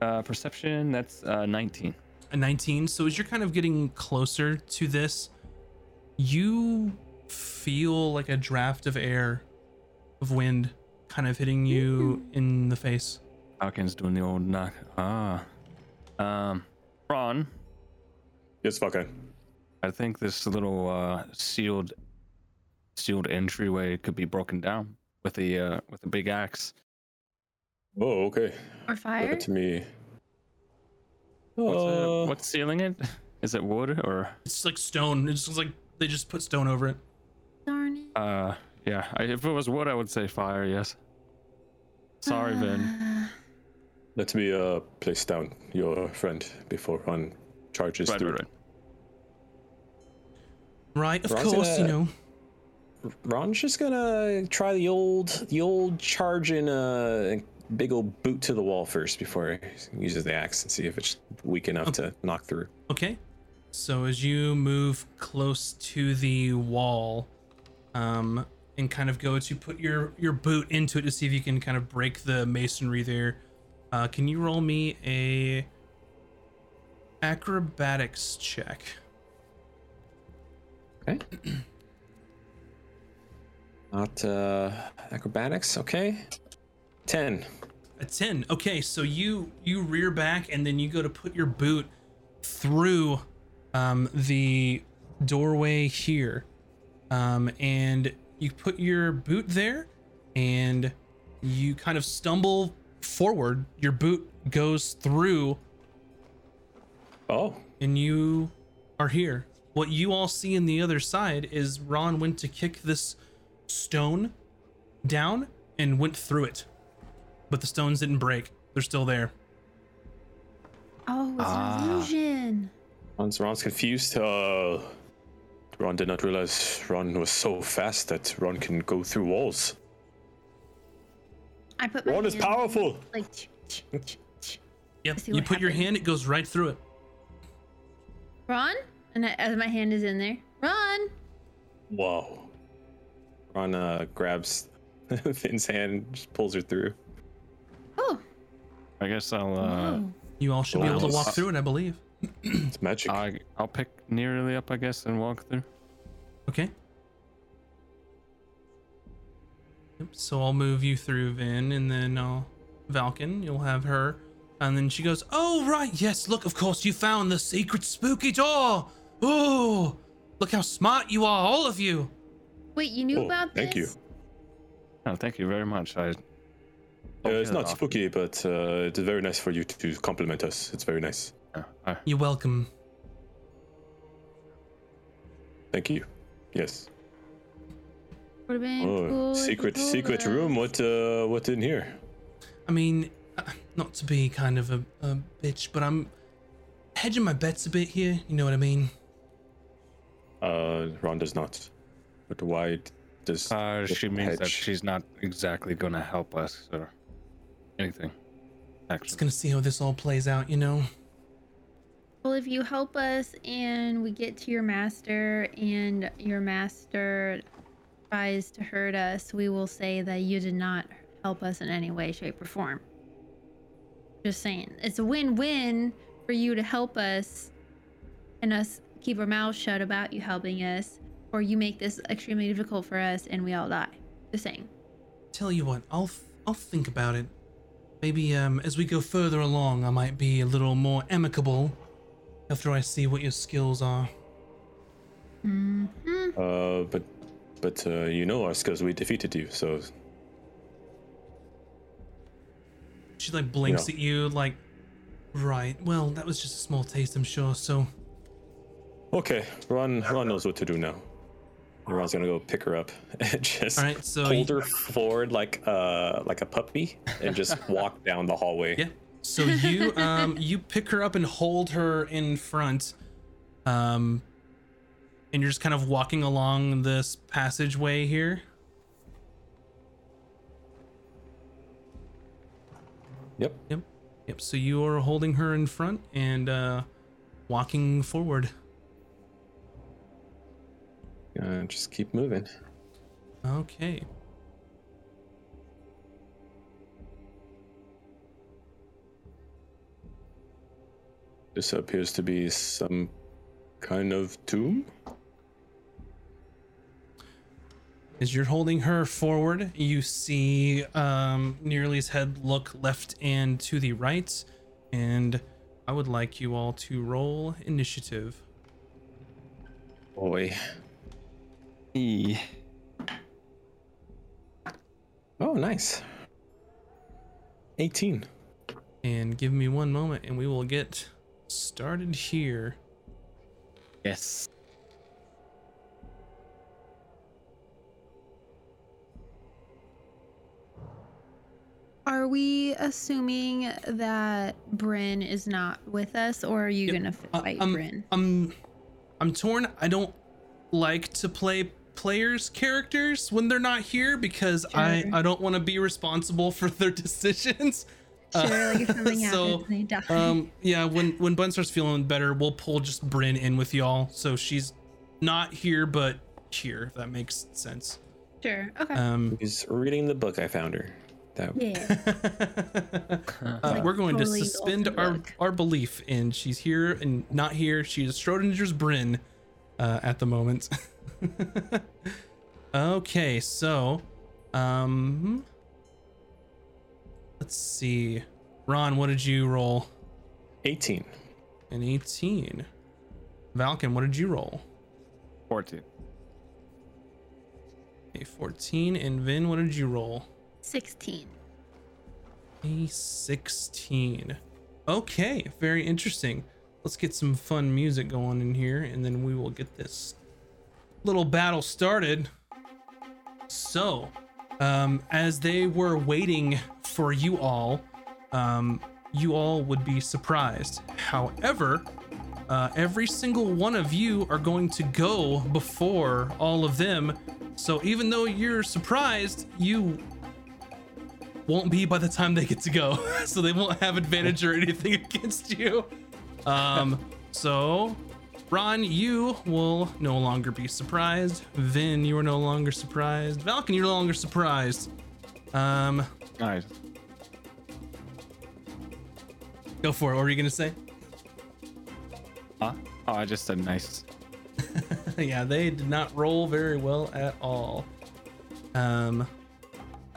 Uh, perception. That's uh, 19.
A 19. So as you're kind of getting closer to this, you feel like a draft of air, of wind, kind of hitting you in the face.
Falcon's doing the old knock. Ah. Um, Ron,
Yes, Falcon.
I think this little uh, sealed sealed entryway could be broken down with a uh, with a big axe.
Oh, okay.
Or fire.
Give it to me.
What's, uh,
Uh,
what's sealing it? Is it wood or?
It's like stone. It's just like they just put stone over it.
Darn it.
Uh, yeah. I, if it was wood, I would say fire. Yes. Sorry, Vin.
Uh,
Let me uh place down your friend before Ron charges
Right,
through.
right, right.
Right, of
Ron's
course, you
gonna-
know.
Ron's just gonna try the old the old charge in a big old boot to the wall first before he uses the axe and see if it's weak enough to knock through.
Okay. So as you move close to the wall, um, and kind of go to put your your boot into it to see if you can kind of break the masonry there, uh, can you roll me a acrobatics check?
Okay. Not uh acrobatics, okay. Ten.
A 10. Okay, so you you rear back and then you go to put your boot through um, the doorway here. Um, and you put your boot there and you kind of stumble forward. Your boot goes through
Oh,
and you are here. What you all see in the other side is Ron went to kick this stone down and went through it. But the stones didn't break. They're still there.
oh, it's
Ah.
an illusion.
Ron's, Ron's confused. Uh, Ron did not realize Ron was so fast that Ron can go through walls.
I put my
Ron is powerful.
Like, ch- ch- ch- ch-
Yep. You
what
put your hand, it goes right through it.
Ron, and I, as my hand is in there, Ron.
Whoa. Ron uh, grabs Finn's hand, just pulls her through.
Oh,
I guess I'll uh,
whoa.
You all should be able to walk through it, I believe.
It's magic.
I, I'll pick nearly up, I guess, and walk through.
Okay. Yep. So I'll move you through Vin, and then uh, Valken, you'll have her, and then she goes, "Oh right, yes. Look, of course you found the secret spooky door. Oh, look how smart you are, all of you.
Wait, you knew
Oh,
about this?
thank you.
Oh, thank you very much. I.
Uh, it's not
off.
spooky, but uh, it's very nice for you to compliment us. It's very nice.
Yeah,
You're welcome.
Thank you. Yes.
Would have been
Oh,
cool if you
secret secret room. What uh what in here?
I mean, uh, not to be kind of a, a bitch, but I'm hedging my bets a bit here. You know what I mean?
Uh Ron does not. But why does
Uh,
the
she means that
hedge-
she's not exactly gonna help us or anything.
Just gonna see how this all plays out, you know?
Well, if you help us and we get to your master and your master tries to hurt us, we will say that you did not help us in any way, shape, or form. Just saying. It's a win win for you to help us and us keep our mouths shut about you helping us, or you make this extremely difficult for us and we all die. Just saying.
Tell you what, I'll I'll think about it. Maybe um as we go further along, I might be a little more amicable after I see what your skills are.
hmm
Uh but but uh you know us because we defeated you, so
She like blinks
Yeah.
at you like right. Well, that was just a small taste, I'm sure. So
Okay, Ron Ron knows what to do now. And Ron's gonna go pick her up and just
right, so
hold
you-
her forward like uh like a puppy and just walk down the hallway.
Yeah. So you um you pick her up and hold her in front. Um and you're just kind of walking along this passageway here.
Yep.
Yep. Yep. So you are holding her in front and uh walking forward.
Uh, just keep moving.
Okay.
This appears to be some kind of tomb.
As you're holding her forward, you see um, Nearly's head look left and to the right. And I would like you all to roll initiative.
Boy. Oh, nice. 18.
And give me one moment and we will get started here.
Yes.
Are we assuming that Bryn is not with us, or are you
Yep.
gonna f-
Uh,
fight
I'm,
Bryn?
I'm, I'm torn. I don't like to play players' characters when they're not here because I,
Sure.
I don't want to be responsible for their decisions. Uh,
Sure, like if something
so,
happens and.
Um, yeah, when when Bun starts feeling better, we'll pull just Bryn in with y'all. So she's not here, but here, if that makes sense.
sure. Okay.
Um,
He's reading the book I found her. That
yeah.
uh,
Like
we're going to suspend our
book.
our belief in she's here and not here. She is Schrodinger's Bryn uh, at the moment. okay, so um, let's see. Ron, what did you roll?
18.
An 18. Valken, what did you roll?
14.
A 14. And Vin, what did you roll?
Sixteen.
A 16. Okay, very interesting. Let's get some fun music going in here, and then we will get this little battle started. So, um, as they were waiting for you all, um, you all would be surprised. However, uh, every single one of you are going to go before all of them. So even though you're surprised, you won't be by the time they get to go, so they won't have advantage or anything against you. Um, so Ron, you will no longer be surprised. Vin, you are no longer surprised. Valken, you're no longer surprised. Um,
Nice.
go for it. What were you gonna say?
Huh? Oh, I just said nice.
yeah, they did not roll very well at all. Um,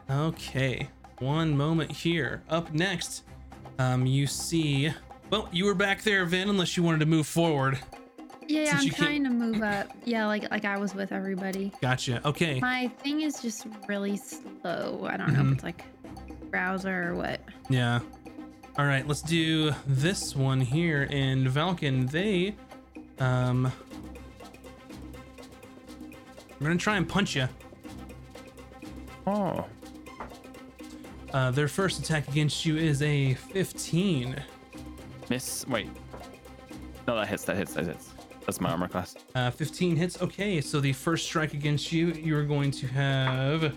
okay, one moment here. Up next, um, you see. Well, you were back there, Vin. Unless you wanted to move forward.
Yeah, yeah I'm
you can't-
trying to move up. Yeah, like like I was with everybody.
Gotcha. Okay.
My thing is just really slow. I don't know
Mhm.
if it's like browser or what.
Yeah. All right, let's do this one here. And Valken, they, um, I'm gonna try and punch you.
Oh,
Uh, their first attack against you is a 15.
miss. Wait. No, that hits. That hits. That hits. That's my armor class.
Uh, 15 hits. Okay, so the first strike against you, you're going to have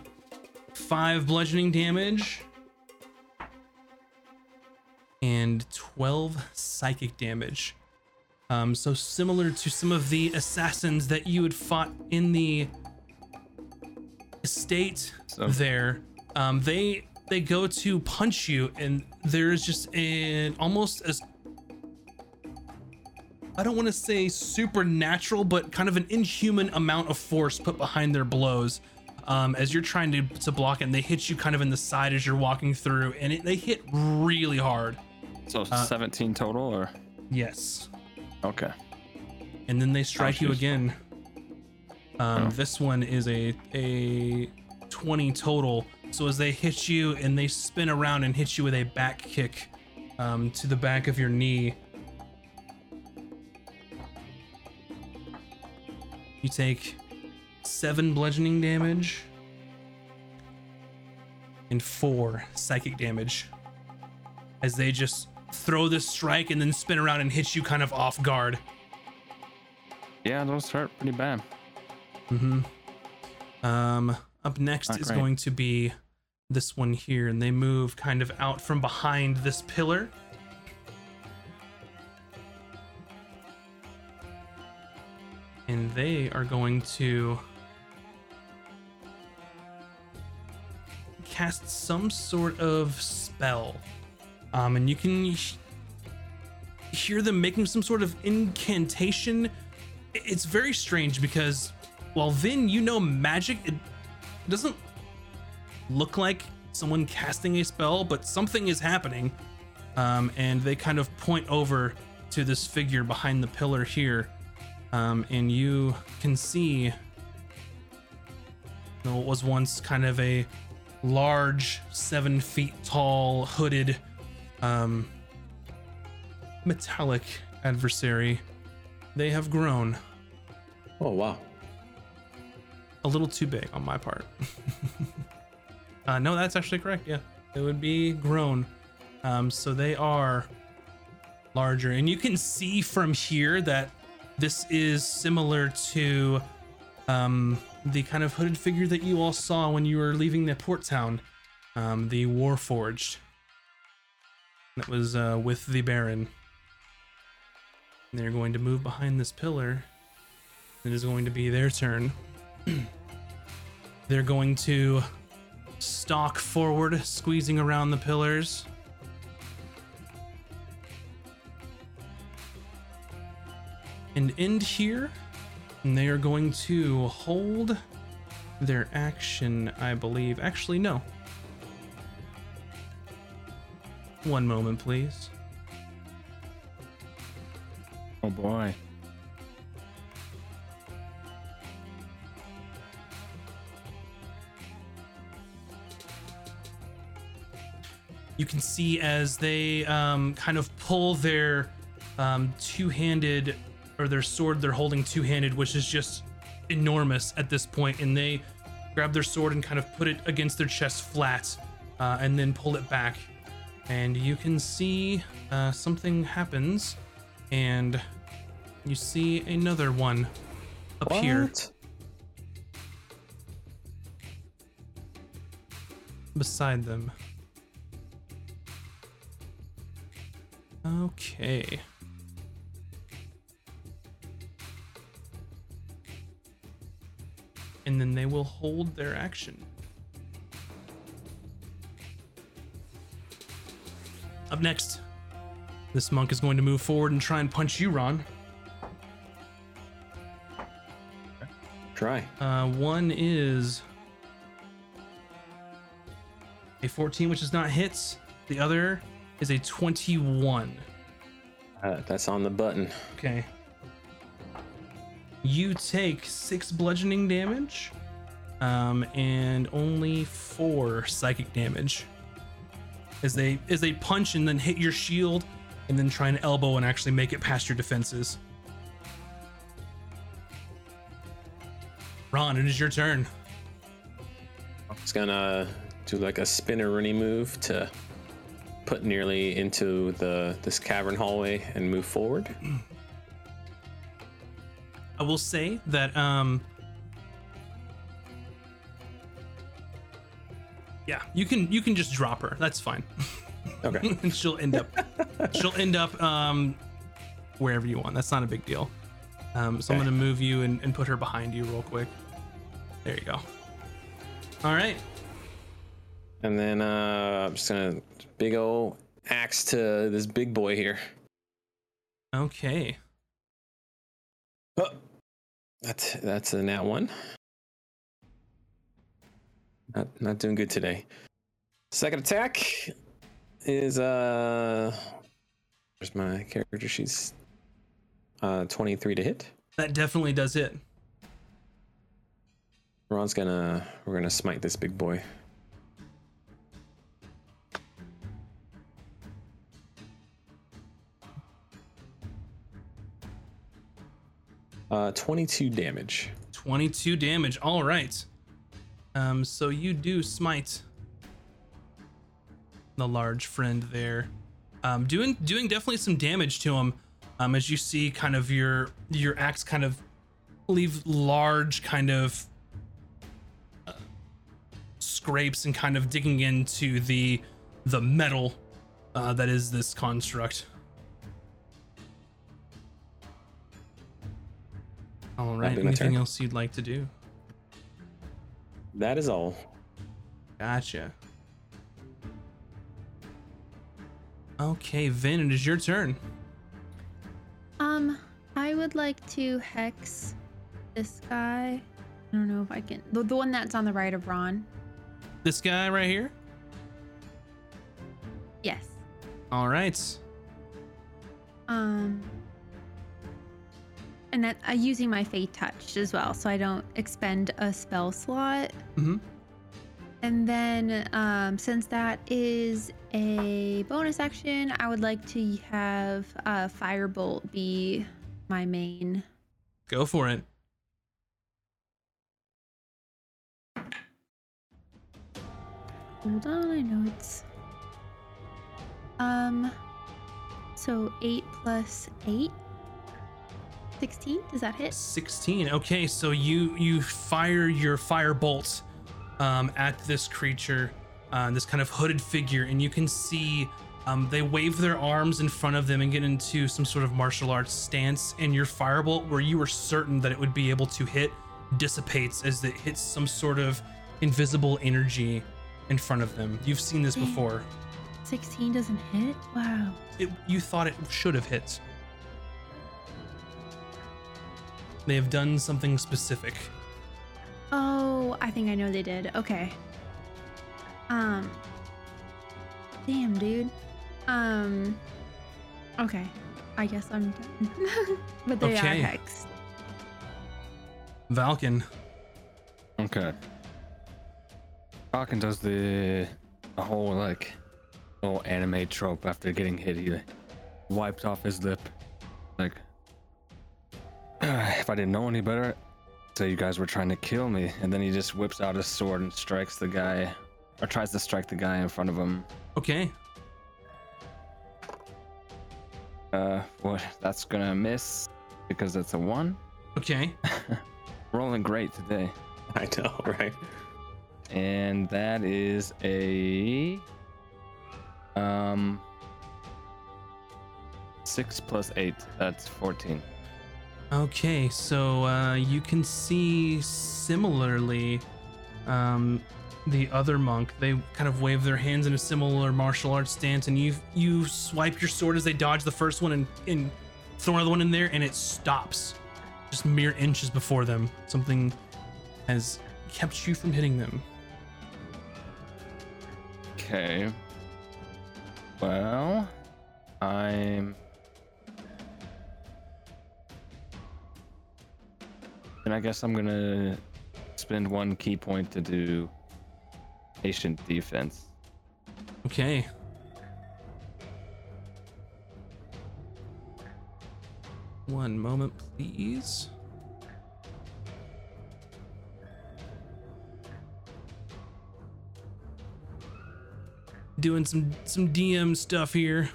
five bludgeoning damage and 12 psychic damage. Um, so similar to some of the assassins that you had fought in the estate
So-
there, um, they they go to punch you, and there's just an almost as I don't want to say supernatural, but kind of an inhuman amount of force put behind their blows. Um, as you're trying to, to block it, and they hit you kind of in the side as you're walking through, and it, they hit really hard.
So
Uh,
17 total, or
Yes.
okay.
And then they strike you again. Um,
Oh.
This one is a a 20 total. So as they hit you and they spin around and hit you with a back kick um, to the back of your knee, you take seven bludgeoning damage and four psychic damage as they just throw this strike and then spin around and hit you kind of off guard.
Yeah, those hurt pretty bad.
Mm-hmm. Um, up next
Not
is
great.
going to be this one here, and they move kind of out from behind this pillar. And they are going to cast some sort of spell. Um, and you can hear them making some sort of incantation. It's very strange because while Vin, you know magic, it doesn't look like someone casting a spell, but something is happening. Um, and they kind of point over to this figure behind the pillar here. Um, and you can see you know, what was once kind of a large, seven feet tall, hooded, um, metallic adversary. They have grown
Oh wow.
a little too big on my part. uh, no, that's actually correct. Yeah, it would be grown. Um, so they are larger, and you can see from here that this is similar to um, the kind of hooded figure that you all saw when you were leaving the port town, um, the Warforged. That was uh, with the Baron. And they're going to move behind this pillar. It is going to be their turn. They're going to stalk forward, squeezing around the pillars. And end here. And they are going to hold their action, I believe. Actually, no. One moment, please.
Oh boy.
you can see as they um, kind of pull their um, two-handed or their sword they're holding two handed, which is just enormous at this point, and they grab their sword and kind of put it against their chest flat uh, and then pull it back. And you can see uh, something happens, and you see another one appear.
What?
Beside them. Okay. And then they will hold their action. Up next, this monk is going to move forward and try and punch you, Ron.
Try.
Uh, one is a 14, which is not hits. The other is a 21.
Uh, that's on the button.
Okay. You take six bludgeoning damage, um, and only four psychic damage. As they as they punch and then hit your shield, and then try and elbow and actually make it past your defenses. Ron, it is your turn.
It's gonna do like a spinneroonie move to put nearly into the this cavern hallway and move forward.
I will say that um Yeah, you can you can just drop her. That's fine.
Okay.
and she'll end up she'll end up um wherever you want. That's not a big deal. Um so I'm gonna move you and, and put her behind you real quick. There you go. All right.
And then uh, I'm just gonna big old axe to this big boy here.
Okay.
Oh, that's that's a nat one. Not not doing good today. Second attack is uh, where's my character? She's uh 23 to hit.
That definitely does hit.
Ron's gonna we're gonna smite this big boy. Uh, 22 damage.
22 damage. All right. Um, so you do smite the large friend there. Um, doing doing definitely some damage to him. Um, as you see kind of your your axe kind of leave large kind of uh, scrapes and kind of digging into the the metal uh, that is this construct. All right. Anything else you'd like to do?
That is all.
Gotcha. Okay, Vin, it is your turn.
Um, I would like to hex this guy. I don't know if I can. The, the one that's on the right of Ron.
This guy right here.
Yes.
All right.
Um, and that uh, using my fey touch as well, so I don't expend a spell slot.
Mm-hmm.
And then, um, since that is a bonus action, I would like to have uh, Firebolt be my main.
Go for it.
Hold on, I know it's. Um, so 8 plus 8. 16? Does that hit?
16. Okay, so you you fire your fire bolt um, at this creature, uh, this kind of hooded figure, and you can see um, they wave their arms in front of them and get into some sort of martial arts stance. And your firebolt, where you were certain that it would be able to hit, dissipates as it hits some sort of invisible energy in front of them. You've seen this before.
16 doesn't hit? Wow.
It, you thought it should have hit. They have done something specific.
Oh, I think I know they did. Okay. Um. Damn, dude. Um. Okay. I guess I'm done. but they
Okay.
are hexed.
Valken.
Okay. Falcon does the, the whole like little anime trope after getting hit. He wiped off his lip. Like, if I didn't know any better, say you guys were trying to kill me. And then he just whips out his sword and strikes the guy, or tries to strike the guy in front of him.
Okay.
Uh, what? That's gonna miss because it's a one.
Okay.
Rolling great today.
I know, right?
and that is a um six plus eight. That's fourteen.
Okay, so uh, you can see similarly um, the other monk. They kind of wave their hands in a similar martial arts stance, and you you swipe your sword as they dodge the first one and, and throw another one in there, and it stops just mere inches before them. Something has kept you from hitting them.
Okay. Well, I'm. And I guess I'm gonna spend one ki point to do patient defense.
Okay. One moment, please. Doing some some DM stuff here.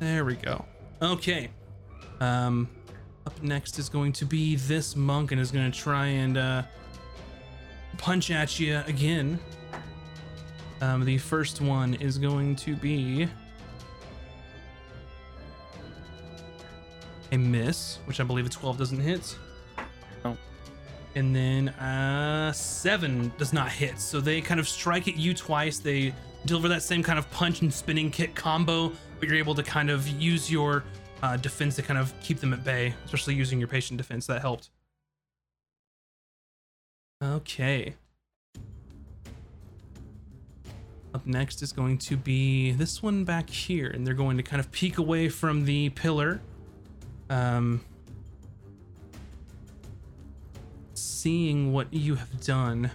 There we go. Okay. Um up next is going to be this monk and is going to try and uh punch at you again. Um, the first one is going to be a miss, which I believe a 12 doesn't hit.
Oh.
And then uh, seven does not hit. So they kind of strike at you twice. They deliver that same kind of punch and spinning kick combo, but you're able to kind of use your uh, defense to kind of keep them at bay, especially using your patient defense. That helped. Okay. Up next is going to be this one back here, and they're going to kind of peek away from the pillar. Um, seeing what you have done,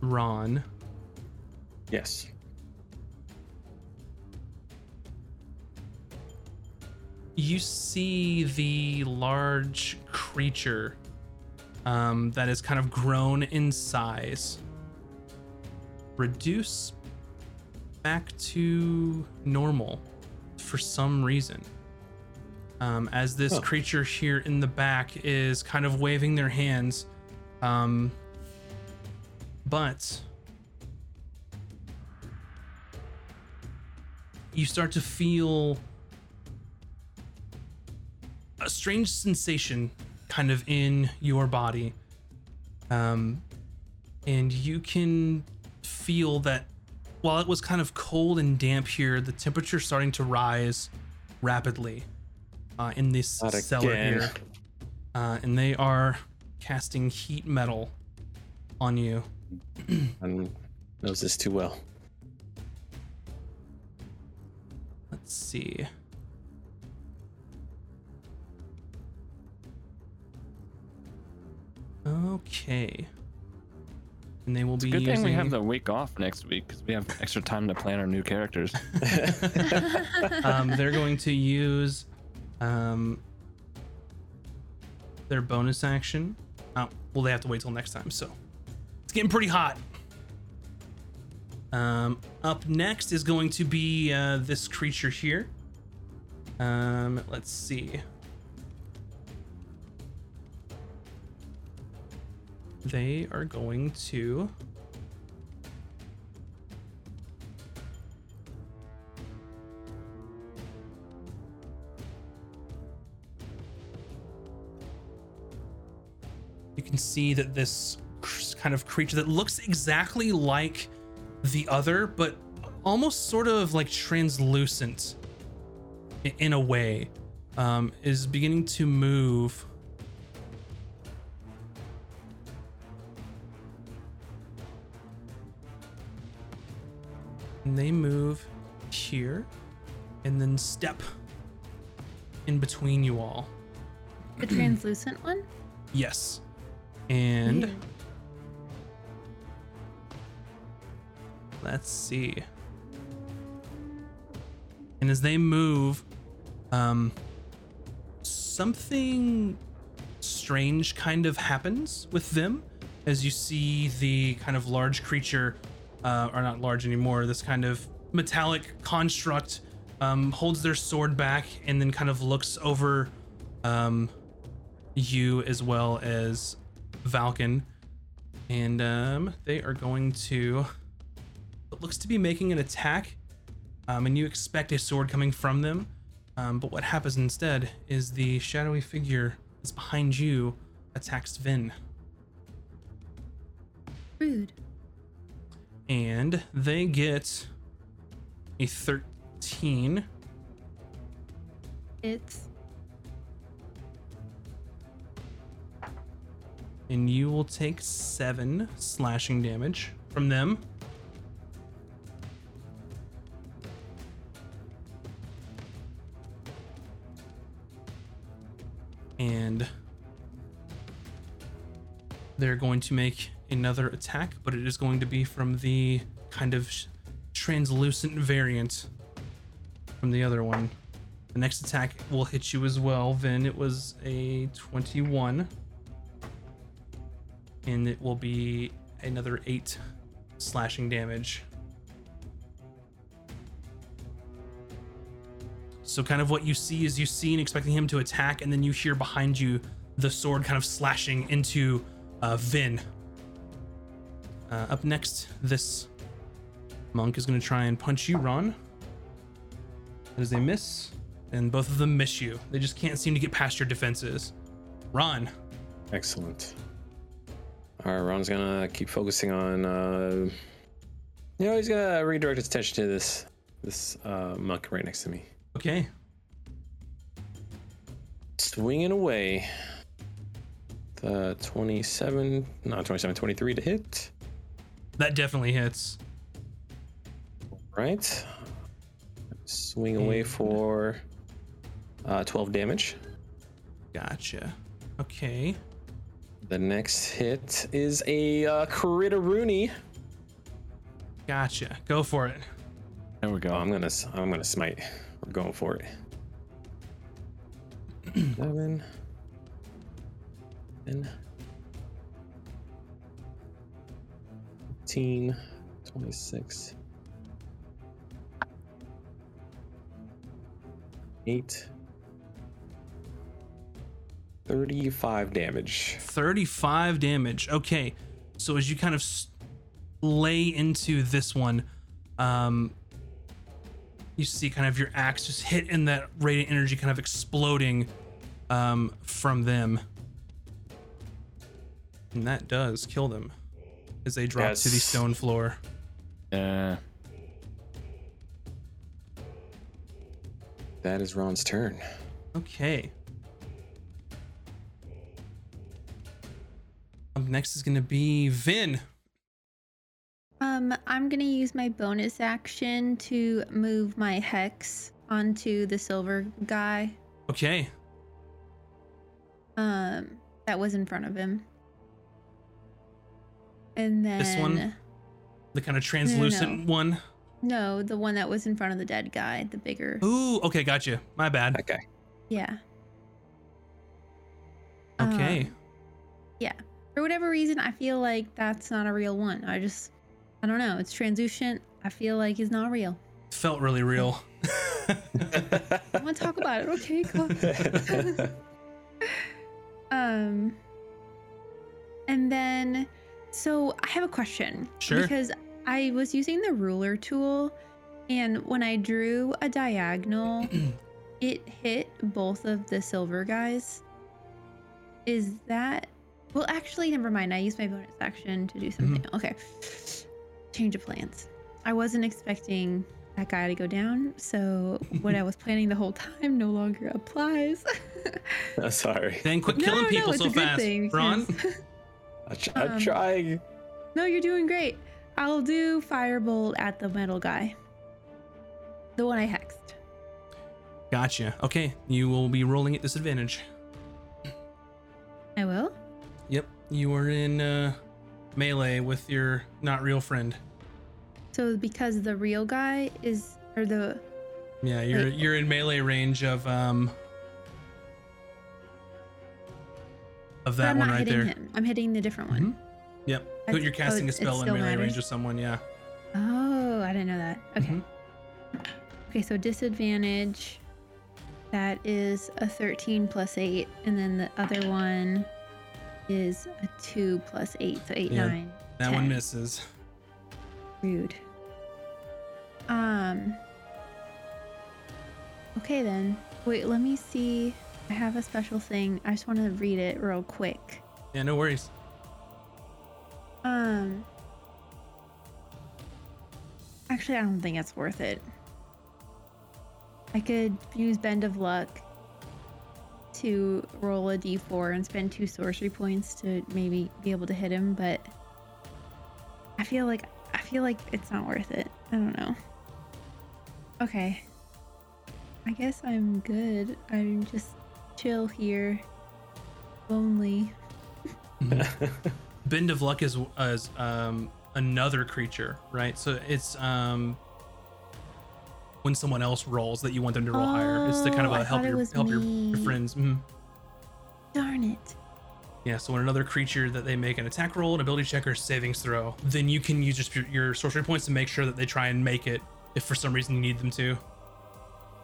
Ron.
Yes.
You see the large creature um, that has kind of grown in size reduce back to normal for some reason. Um, as this
Huh.
creature here in the back is kind of waving their hands. Um, but you start to feel a strange sensation kind of in your body. Um, and you can feel that while it was kind of cold and damp here, the temperature starting to rise rapidly uh, in this
Not
cellar
again.
here. Uh, and they are casting heat metal on you.
I knows this too well.
Let's see. Okay. And they will be
Good thing we have the week off next week because we have extra time to plan our new characters.
um, they're going to use um, their bonus action. Oh, well, they have to wait till next time. So it's getting pretty hot. Um, up next is going to be uh, this creature here. Um, let's see. They are going to. you can see that this kind of creature that looks exactly like the other, but almost sort of like translucent in a way, um, is beginning to move. And they move here and then step in between you all.
The translucent one?
Yes. And. Let's see. And as they move, um, something strange kind of happens with them as you see the kind of large creature, uh, or not large anymore, this kind of metallic construct um, holds their sword back and then kind of looks over um, you as well as Valken. And um, they are going to what looks to be making an attack, um, and you expect a sword coming from them. Um, but what happens instead is the shadowy figure that's behind you attacks Vin,
Rude.
and they get a 13.
It's
and you will take seven slashing damage from them. And they're going to make another attack, but it is going to be from the kind of translucent variant from the other one. The next attack will hit you as well. Then it was a 21 and it will be another eight slashing damage. So, kind of what you see is you see and expecting him to attack, and then you hear behind you the sword kind of slashing into uh, Vin. Uh, up next, this monk is going to try and punch you, Ron. As they miss, and both of them miss you. They just can't seem to get past your defenses. Ron,
Excellent. All right, Ron's gonna keep focusing on. Uh, you know, he's gonna redirect his attention to this this uh, monk right next to me.
Okay.
Swinging away. The 27, not 27, 23 to hit.
That definitely hits.
Right. Swing away
And-
for uh, 12 damage.
Gotcha. Okay.
The next hit is a uh, Rooney.
Gotcha. Go for it.
There we go.
Oh, I'm gonna s- I'm gonna smite. We're going for it. Eleven. Ten. 15, 26, 8, 35 damage.
35 damage. Okay. So as you kind of lay into this one, um, you see kind of your axe just hit in that radiant energy kind of exploding um, from them. And that does kill them as they drop to the stone floor.
Yeah.
That is Ron's turn.
Okay. Up next is going to be Vin.
Um, I'm gonna use my bonus action to move my hex onto the silver guy.
Okay.
Um, that was in front of him. And then
This one? The kind of translucent one.
No, the one that was in front of the dead guy, the bigger.
Ooh, okay, gotcha. My bad.
That guy.
Yeah.
Okay.
Um, yeah. For whatever reason, I feel like that's not a real one. I just, I don't know. It's translucent. I feel like it's not real.
It felt really real.
I want to talk about it. Okay, cool. um, and then, so I have a question.
Sure.
Because I was using the ruler tool, and when I drew a diagonal, it hit both of the silver guys. Is that? Well, actually, never mind. I used my bonus action to do something. Okay. Change of plans. I wasn't expecting that guy to go down, so what I was planning the whole time no longer applies.
Sorry.
Then quit
No,
killing
no,
people
it's
so fast.
thing,
Ron?
because-
I tr- I'm
Um,
trying.
No, you're doing great. I'll do firebolt at the metal guy. The one I hexed.
Gotcha. Okay, you will be rolling at disadvantage.
I will.
Yep, you are in uh, melee with your not real friend.
So because the real guy is or the
Yeah, you're
Wait.
you're in melee range of um of that
I'm
one
not
right
hitting
there.
him. I'm hitting the different one.
Mhm. Yep.
I-
But you're
oh,
casting a
it- it
spell in melee range of someone, yeah.
Oh, I didn't know that. Okay.
Mhm.
Okay, so disadvantage. That is a 13 plus 8. And then the other one is a 2 plus 8. So 8,
Yeah,
9.
That one misses.
Rude. Um. Okay then. Wait, let me see. I have a special thing. I just want to read it real quick.
Yeah, no worries.
Um. Actually, I don't think it's worth it. I could use Bend of Luck to roll a d4 and spend two sorcery points to maybe be able to hit him, but I feel like I feel like it's not worth it. I don't know. Okay. I guess I'm good. I'm just chill here. Lonely.
Bend of Luck is as um another creature, right? So it's um when someone else rolls that you want them to roll higher. It's to kind of
Oh,
a
I
help your help your, your friends. Mhm.
Darn it.
Yeah, so when another creature that they make an attack roll, an ability check, or savings throw, then you can use just your, your sorcery points to make sure that they try and make it if for some reason you need them to.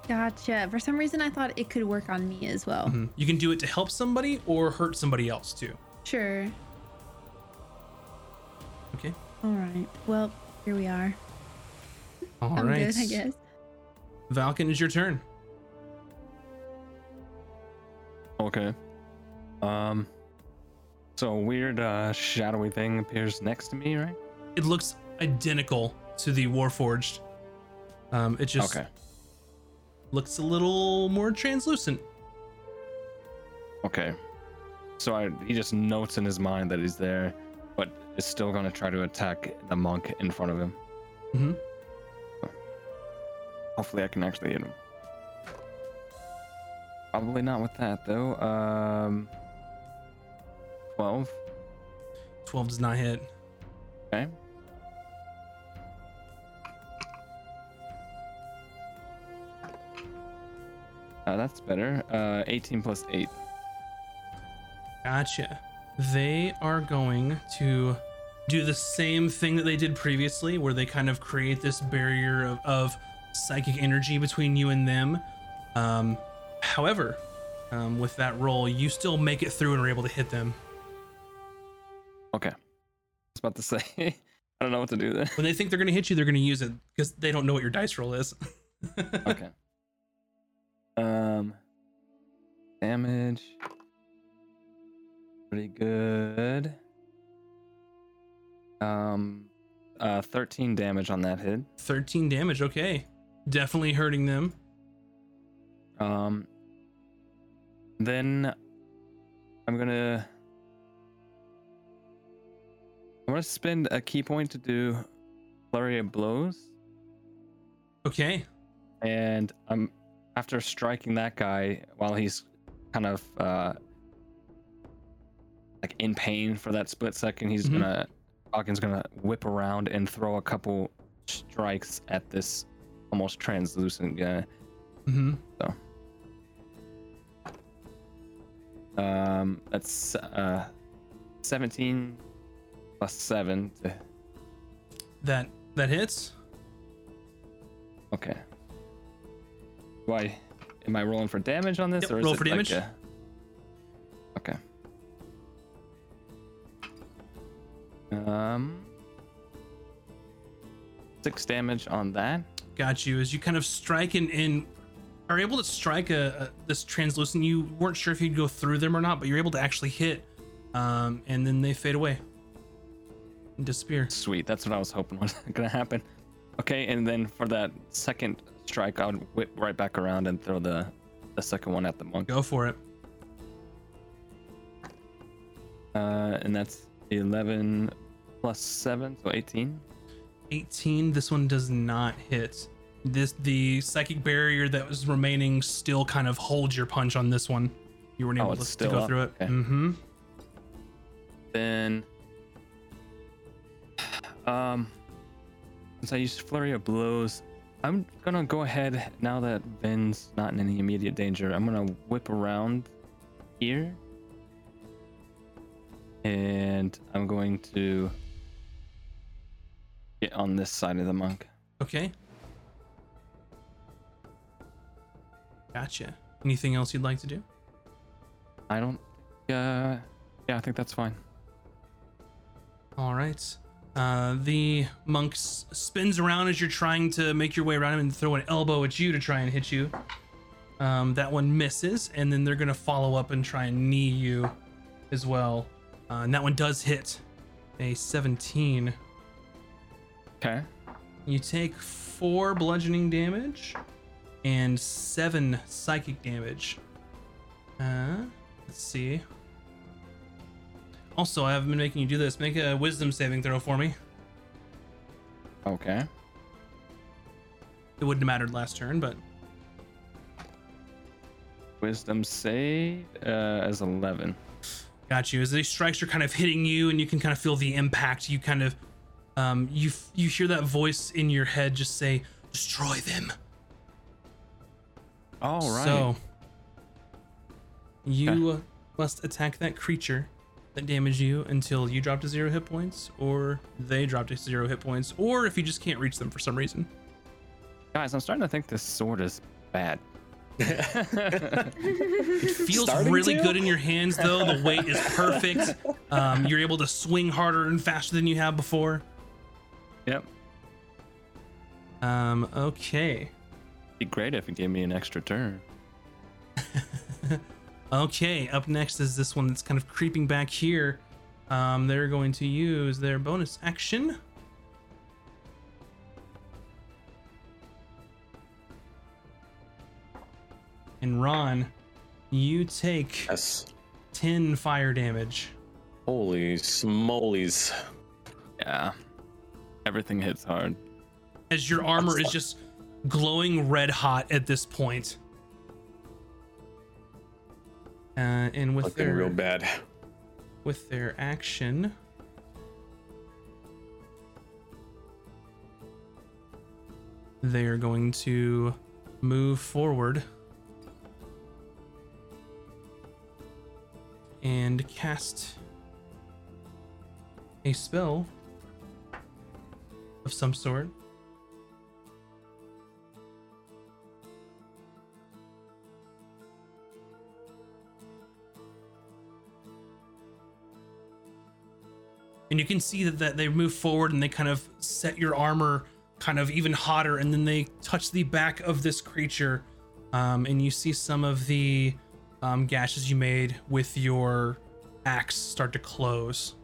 Gotcha. For some reason, I thought it could work on me as well.
Mhm. You can do it to help somebody or hurt somebody else too.
Sure.
Okay.
All right. Well, here we are.
All
I'm
right.
good, I guess.
Valken, is your turn.
Okay. Um. So a weird uh, shadowy thing appears next to me, right?
It looks identical to the Warforged. Um, it just
Okay.
looks a little more translucent.
Okay. So I, he just notes in his mind that he's there, but is still gonna try to attack the monk in front of him.
Mhm.
Hopefully, I can actually hit him. Probably not with that though. Um. Twelve.
12 does not hit.
Okay. Uh, that's better. Uh, 18 plus 8.
Gotcha. They are going to do the same thing that they did previously, where they kind of create this barrier of, of psychic energy between you and them. Um, however, um, with that roll, you still make it through and are able to hit them.
Okay. I was about to say, I don't know what to do there.
When they think they're going to hit you, they're going to use it because they don't know what your dice roll is.
okay. Um, damage. Pretty good. Um, uh, 13 damage on that hit.
13 damage. Okay. Definitely hurting them.
Um, then I'm gonna I'm gonna spend a ki point to do flurry of blows,
Okay.
and I'm after striking that guy while he's kind of uh like in pain for that split second. He's
Mhm.
gonna Hawkins gonna whip around and throw a couple strikes at this almost translucent guy.
Mm-hmm.
Um, that's uh, 17 plus 7. To,
That that hits.
okay. Do I, am I rolling for damage on this?
Yep,
or is
roll
it
for
like
damage.
a- okay. Um, six damage on that.
Got you as you kind of strike and, and are able to strike a, a this translucent you weren't sure if you'd go through them or not but you're able to actually hit um, and then they fade away and disappear
Sweet. That's what I was hoping was gonna happen. Okay, and then for that second strike, I would whip right back around and throw the the second one at the monk.
go for it
Uh, and that's 11 plus 7, so 18.
18 this one does not hit this the psychic barrier that was remaining still kind of holds your punch on this one you weren't
Oh,
able
it's
to, to go
up?
through it
Okay.
mm-hmm
Then, um, since I used Flurry of Blows, I'm gonna go ahead now that Ben's not in any immediate danger. I'm gonna whip around here, and I'm going to get on this side of the monk.
okay gotcha anything else you'd like to do
I don't. Uh, yeah, I think that's fine.
All right. Uh, the monk s- spins around as you're trying to make your way around him and throw an elbow at you to try and hit you. Um, that one misses, and then they're gonna follow up and try and knee you as well. Uh, and that one does hit a 17.
Okay.
You take four bludgeoning damage and seven psychic damage. Uh, let's see. Also, I haven't been making you do this. Make a wisdom saving throw for me.
Okay.
It wouldn't have mattered last turn, but
Wisdom save uh, as 11.
got you. As these strikes are kind of hitting you, and you can kind of feel the impact. You kind of, um, you f- you hear that voice in your head just say, "Destroy them."
All right.
So you must attack that creature that damaged you until you drop to zero hit points, or they drop to zero hit points, or if you just can't reach them for some reason.
Guys, I'm starting to think this sword is bad.
It feels
Starting
really
to?
good in your hands, though. The weight is perfect. Um, you're able to swing harder and faster than you have before.
Yep.
Um, okay.
Be great if it gave me an extra turn.
Okay, up next is this one that's kind of creeping back here. Um, they're going to use their bonus action. And Ron, you take
Yes.
10 fire damage.
Holy smolies.
Yeah. Everything hits hard.
as your armor is just glowing red hot at this point. Uh, and with
Looking
their
real bad.
with their action, they are going to move forward and cast a spell of some sort. and you can see that, that they move forward and they kind of set your armor kind of even hotter and then they touch the back of this creature um, and you see some of the um, gashes you made with your axe start to close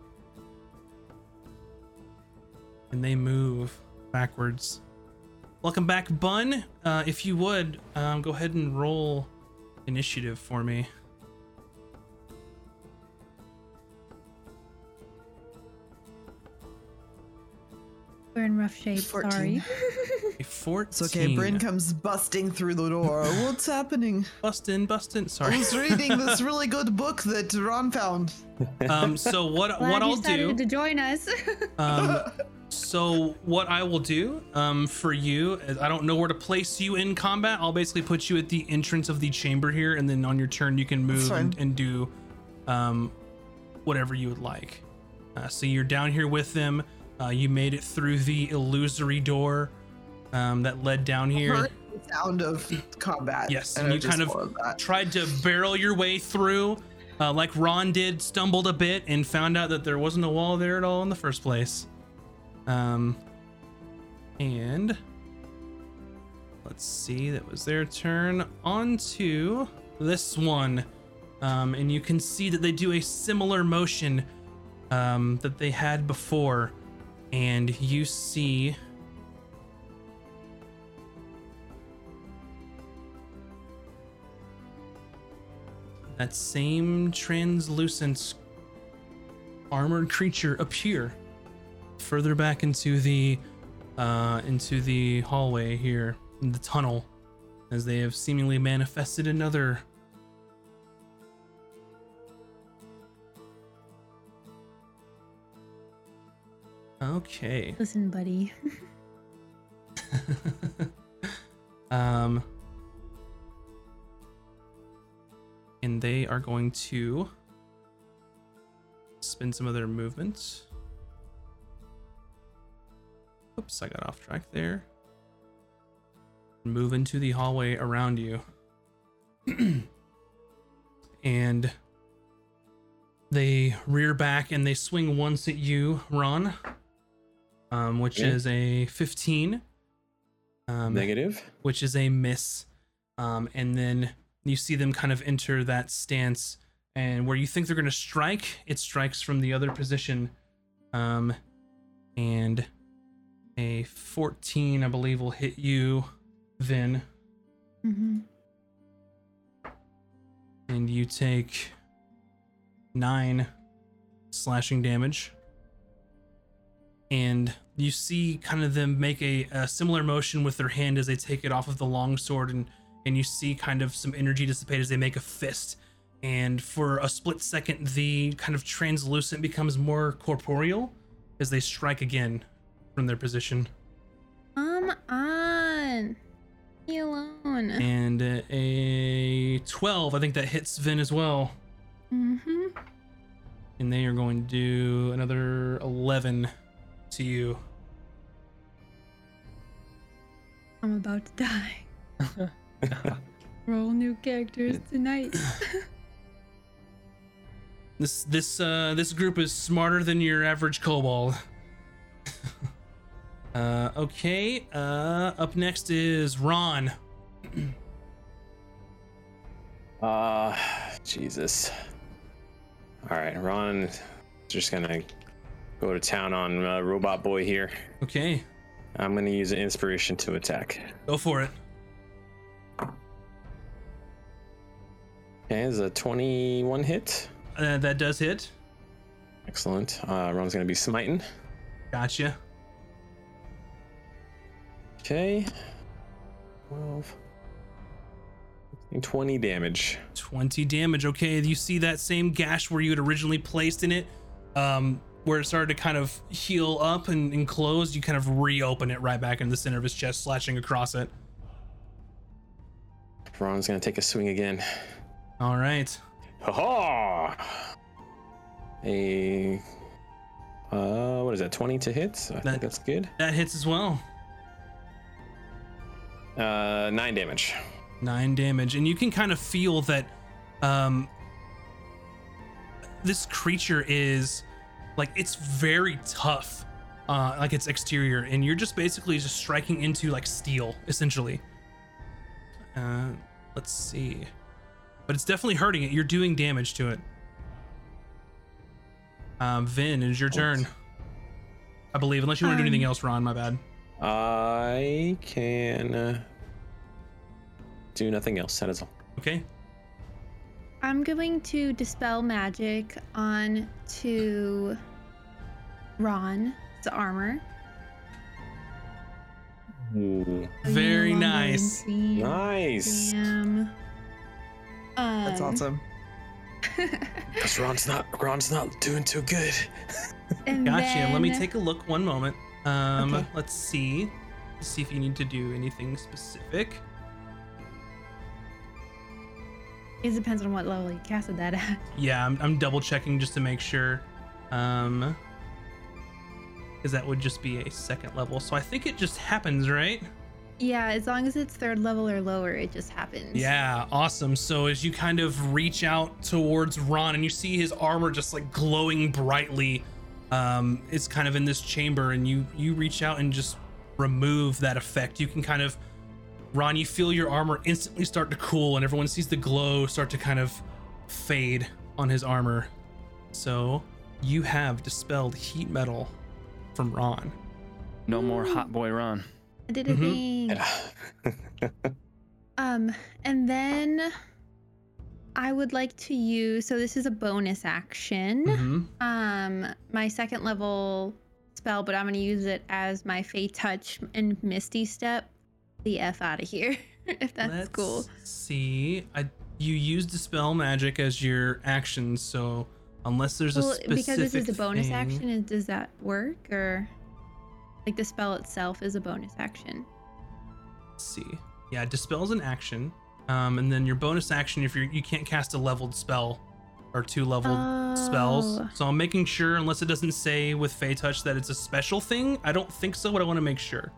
and they move backwards welcome back bun uh, if you would um, go ahead and roll initiative for me
We're in rough shape.
14.
Sorry.
a 14
It's okay. Bryn comes busting through the door. What's happening?
bustin bustin
I
sorry I
was reading this really good book that Ron found.
um so what
Glad
what
you
i'll do,
decided
do
to join us.
um so what i will do um for you is i don't know where to place you in combat. I'll basically put you at the entrance of the chamber here and then on your turn you can move and, and do um whatever you would like. Uh, so you're down here with them. Uh, you made it through the illusory door um, that led down here.
sound of combat.
Yes,
and
and you kind of tried to barrel your way through, uh, like Ron did, stumbled a bit, and found out that there wasn't a wall there at all in the first place. Um, and let's see, that was their turn. On to this one, um, and you can see that they do a similar motion um, that they had before, and you see. that same translucent armored creature appear further back into the uh into the hallway here in the tunnel as they have seemingly manifested another okay
Listen, buddy.
um and they are going to spend some of their movements oops i got off track there move into the hallway around you and they rear back and they swing once at you ron um, which is a 15. Um,
Negative.
which is a miss. Um, and then you see them kind of enter that stance, and where you think they're going to strike, it strikes from the other position. Um, and a 14, I believe, will hit you, Vin,
Mm-hmm.
and you take nine slashing damage. And you see kind of them make a, a similar motion with their hand as they take it off of the longsword, and and you see kind of some energy dissipate as they make a fist. And for a split second, the kind of translucent becomes more corporeal as they strike again from their position.
Come on. Me alone.
And uh, a 12, I think that hits Vin as well.
Mm-hmm.
And they are going to do another 11 to you.
I'm about to die. Roll new characters tonight.
This this uh this group is smarter than your average kobold. uh okay. Uh up next is Ron.
Uh, Jesus. All right, Ron, just gonna go to town on uh, Robot Boy here.
Okay.
I'm gonna use an inspiration to attack.
Go for it.
Okay, is a 21 hit.
Uh, that does hit.
Excellent. Uh, Ron's gonna be smiting.
Gotcha.
Okay. 12. 20 damage.
20 damage. Okay, you see that same gash where you had originally placed in it, um, where it started to kind of heal up and, and close. You kind of reopen it right back in the center of his chest, slashing across it.
Ron's gonna take a swing again.
All right.
Ha ha! A. Uh, what is that? 20 to hit? I
That-
think that's good.
That hits as well.
Uh, 9 damage.
Nine damage, and you can kind of feel that um, this creature is like it's very tough, uh, like its exterior, and you're just basically just striking into like steel, essentially. Uh, let's see, but it's definitely hurting it. You're doing damage to it. Um, Vin, it is your turn. I believe, unless you want to do
Um,
anything else, Ron. My bad.
I can uh, do nothing else. That is all.
Okay.
I'm going to dispel magic on to Ron's armor.
Ooh.
Very nice.
Nice.
Damn.
That's
Um,
awesome.
Because Ron's not Ron's not doing too good.
And
Gotcha. Let me take a look. One moment. Um,
Okay.
let's see. Let's see if you need to do anything specific.
It depends on what level you casted that at.
Yeah, I'm, I'm double checking just to make sure. Um, because that would just be a second level. So I think it just happens, right?
Yeah, as long as it's third level or lower, it just happens.
Yeah, awesome. So as you kind of reach out towards Ron and you see his armor just like glowing brightly, um, it's kind of in this chamber, and you you reach out and just remove that effect. You can kind of, Ron, you feel your armor instantly start to cool, and everyone sees the glow start to kind of fade on his armor. So you have dispelled heat metal from Ron.
No more hot boy Ron.
I did a
Mhm.
thing. Um, and then I would like to use. So this is a bonus action.
Mhm.
Um, my second level spell, but I'm gonna use it as my Fey Touch and Misty Step. The f out of here, if that's
Let's
cool.
See, I you use dispel magic as your action, so unless there's a
Well,
specific
because this is a bonus
thing-
action, is, does that work or like the spell itself is a bonus action?
Let's see, yeah, dispel's an action, um, and then your bonus action if you're you can't cast a leveled spell or two leveled spells.
Oh.
So I'm making sure, unless it doesn't say with Fey Touch that it's a special thing. I don't think so, but I want to make sure.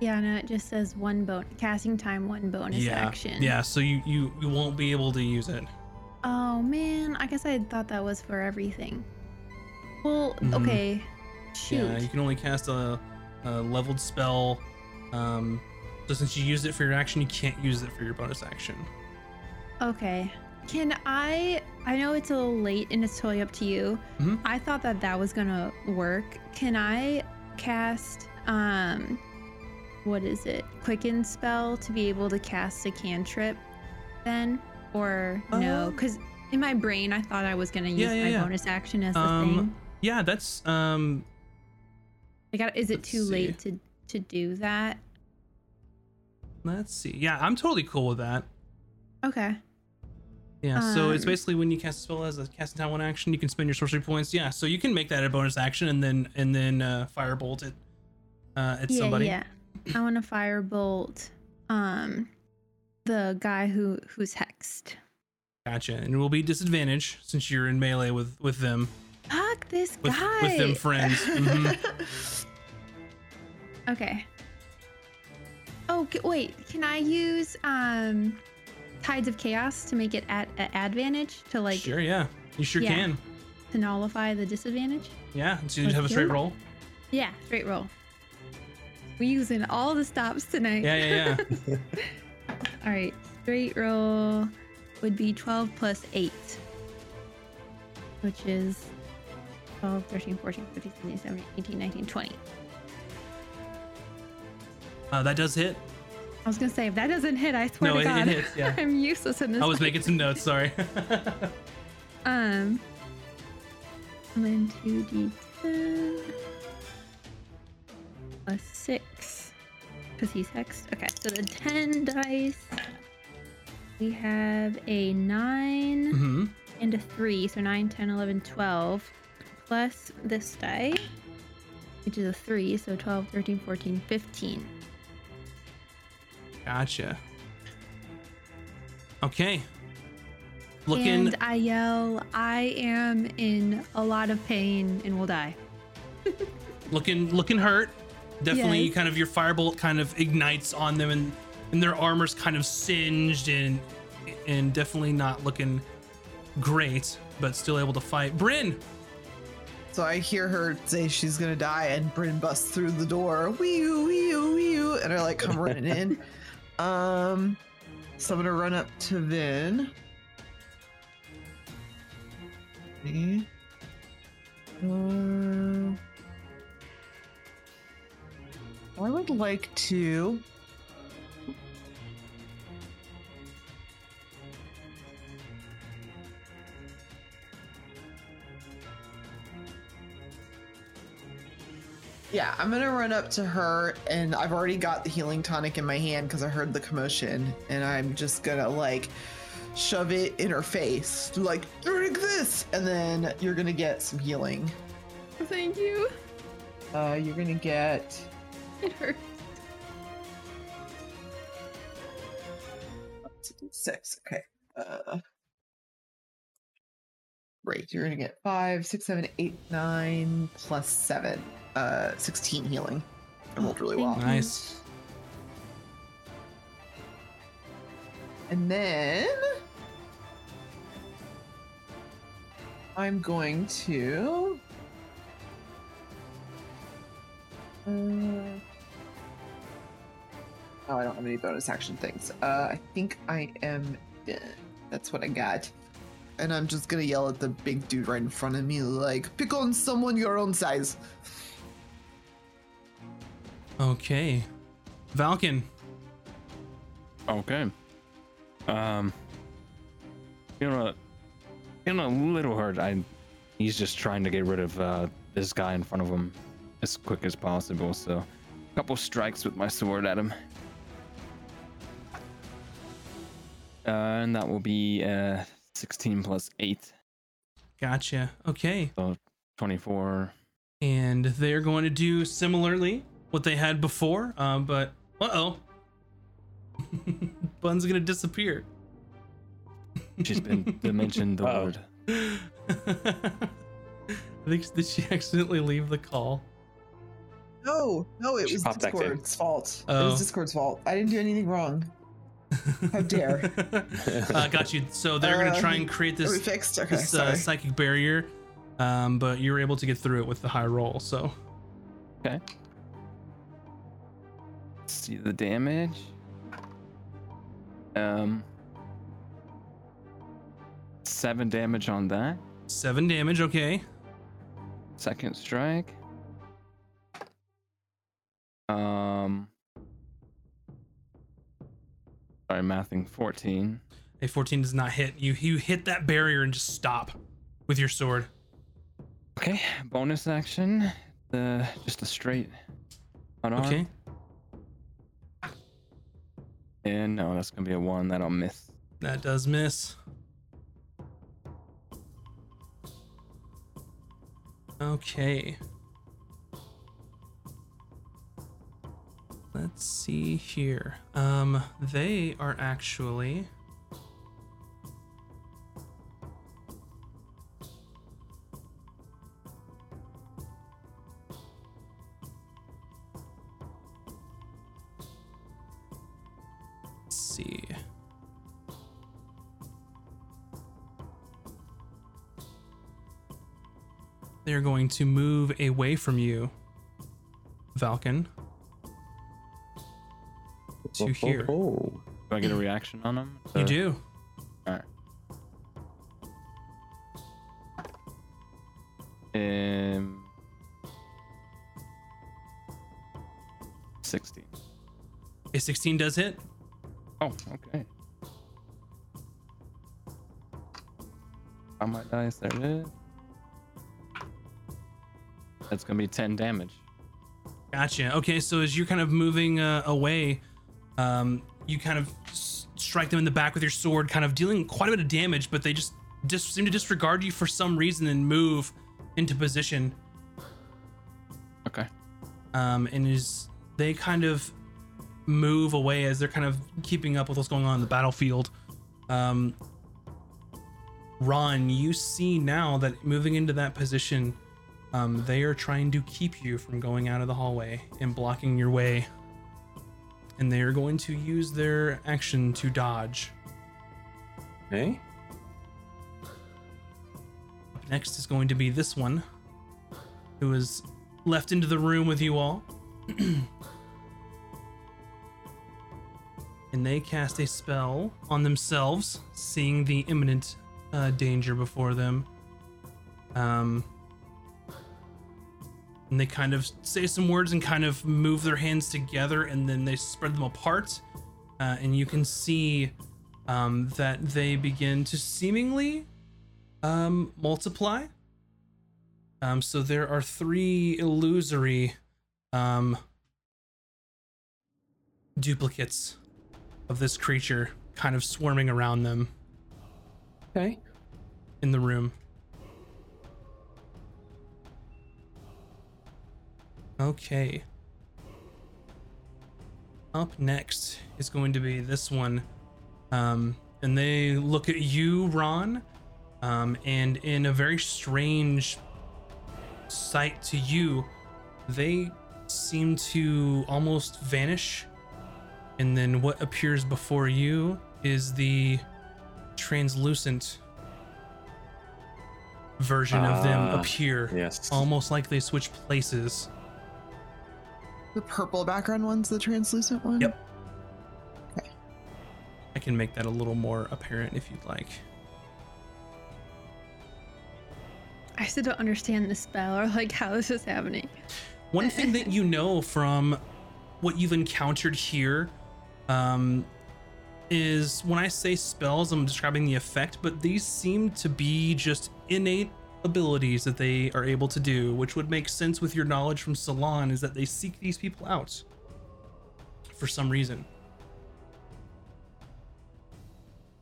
Yeah, no, it just says one bon casting time, one bonus
yeah,
action.
yeah. So you you you won't be able to use it.
Oh man, I guess I thought that was for everything. Well,
Mhm.
okay. shoot.
Yeah, you can only cast a, a leveled spell. Um, so since you used it for your action, you can't use it for your bonus action.
Okay. Can I? I know it's a little late and it's totally up to you.
Mhm.
I thought that that was gonna work. Can I cast um, what is it? Quicken spell to be able to cast a cantrip, then, or no?
Um,
Because in my brain, I thought I was gonna use
yeah, yeah,
my
yeah.
bonus action as the
Um,
thing.
Yeah, that's um.
I- is it too
see.
late to to do that?
Let's see. Yeah, I'm totally cool with that.
Okay.
Yeah, so it's
Um,
basically when you cast a spell as a casting time one action, you can spend your sorcery points. Yeah, so you can make that a bonus action and then and then uh, firebolt it uh, at
yeah,
somebody.
yeah. I want to firebolt um the guy who who's hexed.
Gotcha. And it will be disadvantage since you're in melee with with them
Fuck this
with
guy.
with them friends. Mhm.
Okay. Oh wait, can I use um Tides of Chaos to make it at, at advantage to like
sure, yeah, you sure
Yeah.
can.
to nullify the disadvantage?
Yeah, so you have a straight roll.
Yeah, straight roll. We're using all the stops tonight.
Yeah, yeah, yeah.
All right, straight roll would be 12 plus 8, which is 12, 13, 14, 15, 16, 17, 18, 19, 20.
Uh, that does hit.
I was gonna say if that doesn't hit, I swear
No,
to
it- it
God,
hits, yeah.
I'm useless in this.
I was making some notes. Sorry.
Um, then two d10 plus six, because he's hexed. Okay, so the 10 dice. We have a 9
hmm
and a 3, so 9, 10, 11, 12, plus this die, which is a 3, so 12, 13, 14, 15.
Gotcha. Okay. Looking.
And I yell, I am in a lot of pain and will die.
looking looking hurt definitely
Yes.
kind of your firebolt kind of ignites on them and and their armor's kind of singed and and definitely not looking great but still able to fight bryn
So I hear her say she's gonna die, and Bryn busts through the door. Wee wee wee and I like come running in. Um, so I'm gonna run up to Vin. Okay. Uh, I would like to. Yeah, I'm gonna run up to her, and I've already got the healing tonic in my hand because I heard the commotion, and I'm just gonna like shove it in her face, like drink this, and then you're gonna get some healing.
Thank you.
Uh, you're gonna get
It hurts.
six. Okay. Uh, great. You're gonna get five, six, seven, eight, nine, plus seven. Uh, sixteen healing. I rolled really well.
Nice.
And then I'm going to. Uh, oh, I don't have any bonus action things. Uh, I think I am. That's what I got. And I'm just gonna yell at the big dude right in front of me, like, pick on someone your own size.
Okay valken
Okay. Um. You know, you know, a little hurt. I. He's just trying to get rid of uh, this guy in front of him as quick as possible. So, a couple strikes with my sword at him. Uh, and that will be uh, 16 plus 8,
gotcha okay
so 24.
and they're going to do similarly what they had before um but uh-oh bun's gonna disappear
She's been mentioned the
Uh-oh.
word.
I think did she accidentally leave the call?
No, no, it
She
was
popped back in.
Discord's fault. It
Oh.
was Discord's fault. I didn't do anything wrong. How dare.
uh, got you. So they're gonna
Uh,
try and create this
fixed? Okay,
this uh, psychic barrier, um, but you were able to get through it with the high roll. So
Okay. Let's see the damage. Um, seven damage on that.
Seven damage. Okay.
Second strike. Um. Sorry, mathing 14.
A 14 does not hit. You you hit that barrier and just stop with your sword.
Okay, bonus action. The just a straight unarmed.
Okay.
And no, that's gonna be a one that'll miss.
That does miss. Okay. Let's see here. Um, they are actually. They're going to move away from you, Valken. to here.
Oh,
Do I get a reaction on them?
You do.
Alright. Um. 16.
A 16 does hit.
Oh, okay. On my dice, there it is. That's gonna be 10 damage.
Gotcha. Okay, so as you're kind of moving uh, away, um, you kind of s- strike them in the back with your sword, kind of dealing quite a bit of damage, but they just dis- seem to disregard you for some reason and move into position.
Okay.
Um, and as they kind of move away as they're kind of keeping up with what's going on in the battlefield, um, Ron, you see now that moving into that position, um, they are trying to keep you from going out of the hallway and blocking your way. And they are going to use their action to dodge.
okay.
Up next is going to be this one, who is left into the room with you all. and they cast a spell on themselves, seeing the imminent uh, danger before them. Um, and they kind of say some words and kind of move their hands together, and then they spread them apart. Uh, and you can see um, that they begin to seemingly um, multiply. Um, so there are three illusory um, duplicates of this creature kind of swarming around them
Okay.
in the room. Okay. Up next is going to be this one. Um, and they look at you, Ron, um, and in a very strange sight to you, they seem to almost vanish. And then what appears before you is the translucent version of them
Ah,
appear,
Yes.
almost like they switch places.
The purple background one's the translucent one?
Yep. Okay. I can make that a little more apparent if you'd like.
I still don't understand the spell or like how this is happening.
One thing that you know from what you've encountered here um, is when I say spells, I'm describing the effect, but these seem to be just innate abilities that they are able to do, which would make sense with your knowledge from Salon, is that they seek these people out for some reason.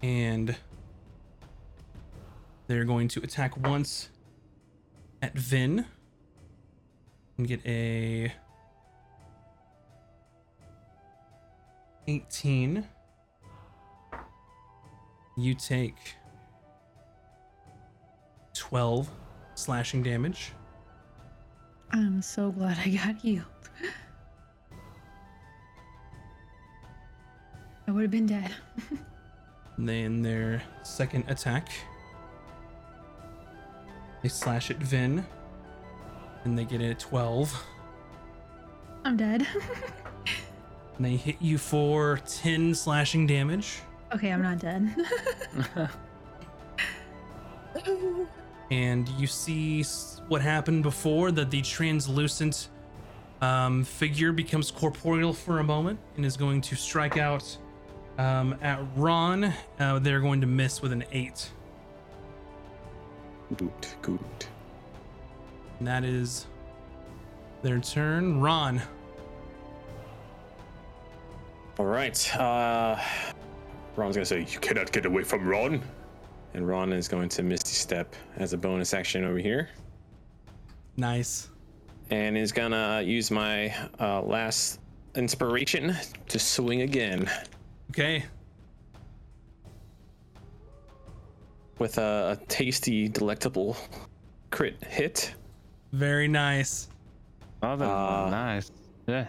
And they're going to attack once at Vin and get a 18. You take 12 slashing damage.
I'm so glad I got healed. I would have been dead.
And then their second attack, they slash at Vin, and they get a 12.
I'm dead.
And they hit you for 10 slashing damage.
okay, I'm not dead.
and you see what happened before that the translucent um, figure becomes corporeal for a moment and is going to strike out um, at Ron. Uh, they're going to miss with an eight,
Good, good.
and that is their turn. Ron,
All right. Uh, Ron's gonna say, "You cannot get away from Ron," and Ron is going to Misty Step as a bonus action over here,
nice.
and is gonna use my uh, last inspiration to swing again
Okay,
with a, a tasty, delectable crit hit.
very nice.
Oh, that's
Uh,
nice. Yeah.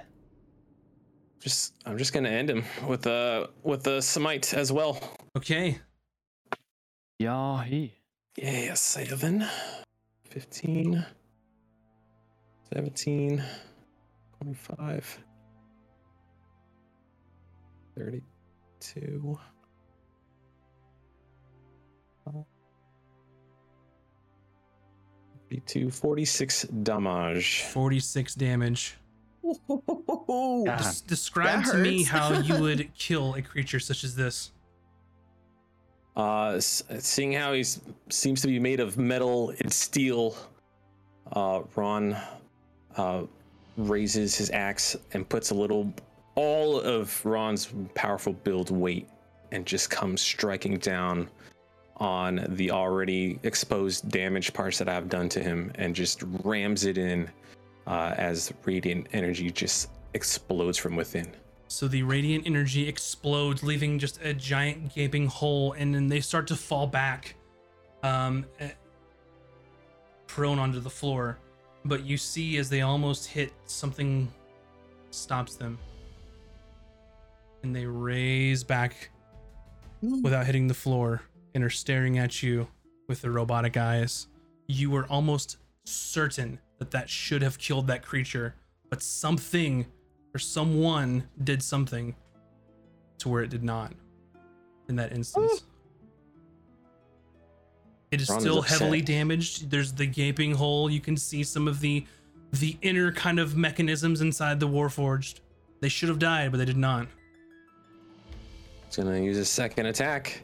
Just, I'm just gonna end him with a with a smite as well.
Okay,
Yeah, he.
Yeah, seven, 15, 17, 25, 32. Fifty-two, 46 damage.
46 damage. Des- describe to me how you would kill a creature such as this.
Uh, seeing how he seems to be made of metal and steel, uh, Ron uh, raises his axe and puts a little, all of Ron's powerful build weight, and just comes striking down on the already exposed damage parts that I've done to him, and just rams it in uh, as radiant energy just explodes from within.
So the radiant energy explodes, leaving just a giant gaping hole, and then they start to fall back, um, eh, prone onto the floor. But you see as they almost hit, something stops them, and they raise back without hitting the floor and are staring at you with their robotic eyes. You were almost certain that that should have killed that creature, but something or someone did something to where it did not in that instance. It is
Ron
still
upset.
heavily damaged. There's the gaping hole. You can see some of the the inner kind of mechanisms inside the Warforged. They should have died, but they did not.
It's gonna use a second attack.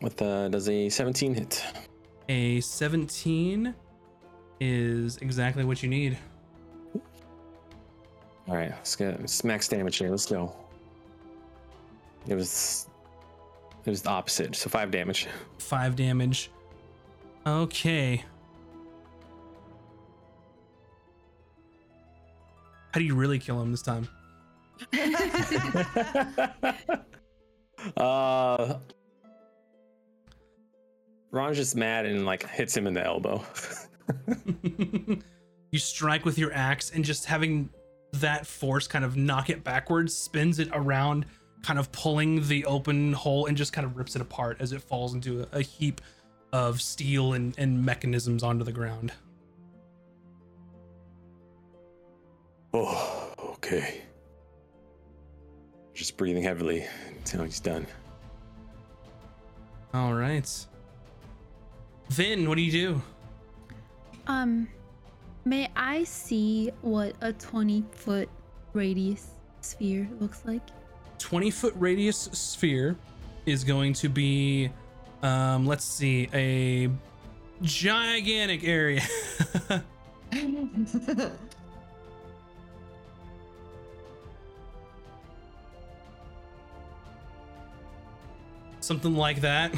With uh, does a 17 hit?
A 17 is exactly what you need.
All right, let's get it's max damage here. Let's go. It was it was the opposite, so five damage.
Five damage. Okay. How do you really kill him this time?
uh, Ron's just mad and like hits him in the elbow.
you strike with your axe and just having that force kind of knock it backwards spins it around kind of pulling the open hole and just kind of rips it apart as it falls into a, a heap of steel and, and mechanisms onto the ground
oh, okay. Just breathing heavily until he's done.
all right then what do you do
Um, may I see what a 20 foot radius sphere looks like?
20 foot radius sphere is going to be um let's see a gigantic area something like that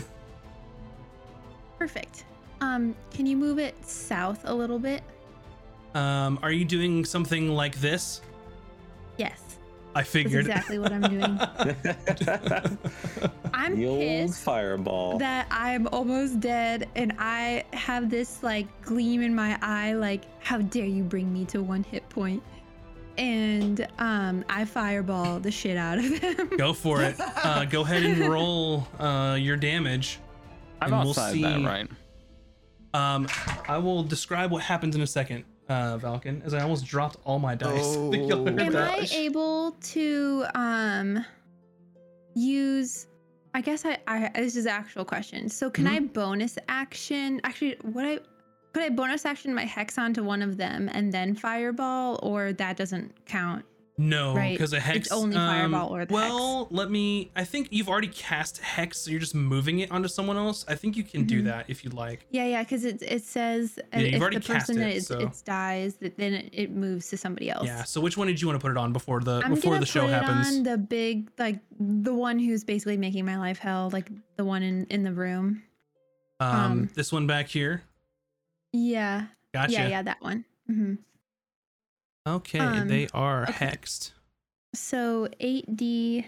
Perfect. Um, can you move it south a little bit?
Um are you doing something like this
Yes,
i figured
that's
figured
exactly what I'm doing. I'm
the old
pissed
fireball.
that I'm almost dead and I have this like gleam in my eye like how dare you bring me to one hit point? point and um I fireball the shit out of him.
go for it uh go ahead and roll uh your damage
I'm
And we'll
outside
see-
that, right?
Um, I will describe what happens in a second. Uh, Valken, as I almost dropped all my dice.
Oh.
Am
that?
I able to um use I guess I, I this is an actual question. So can I bonus action actually what I could I bonus action my hex onto one of them and then fireball or that doesn't count?
No,
Right.
because a hex.
It's only fireball or the
Well, let me. I think you've already cast hex, so you're just moving it onto someone else. I think you can do
Mhm.
that if you'd like.
Yeah, yeah, because it it says uh,
you've
if the person
it,
that it,
so-
it dies, that then it, it moves to somebody else.
Yeah. So which one did you want to put it on before the
I'm
before the show
put it
happens?
on the big, like the one who's basically making my life hell, like the one in in the room.
um,
um,
this one back here.
Yeah,
Gotcha.
yeah, yeah, that one. hmm
Okay,
Um,
they are
okay.
hexed.
So eight d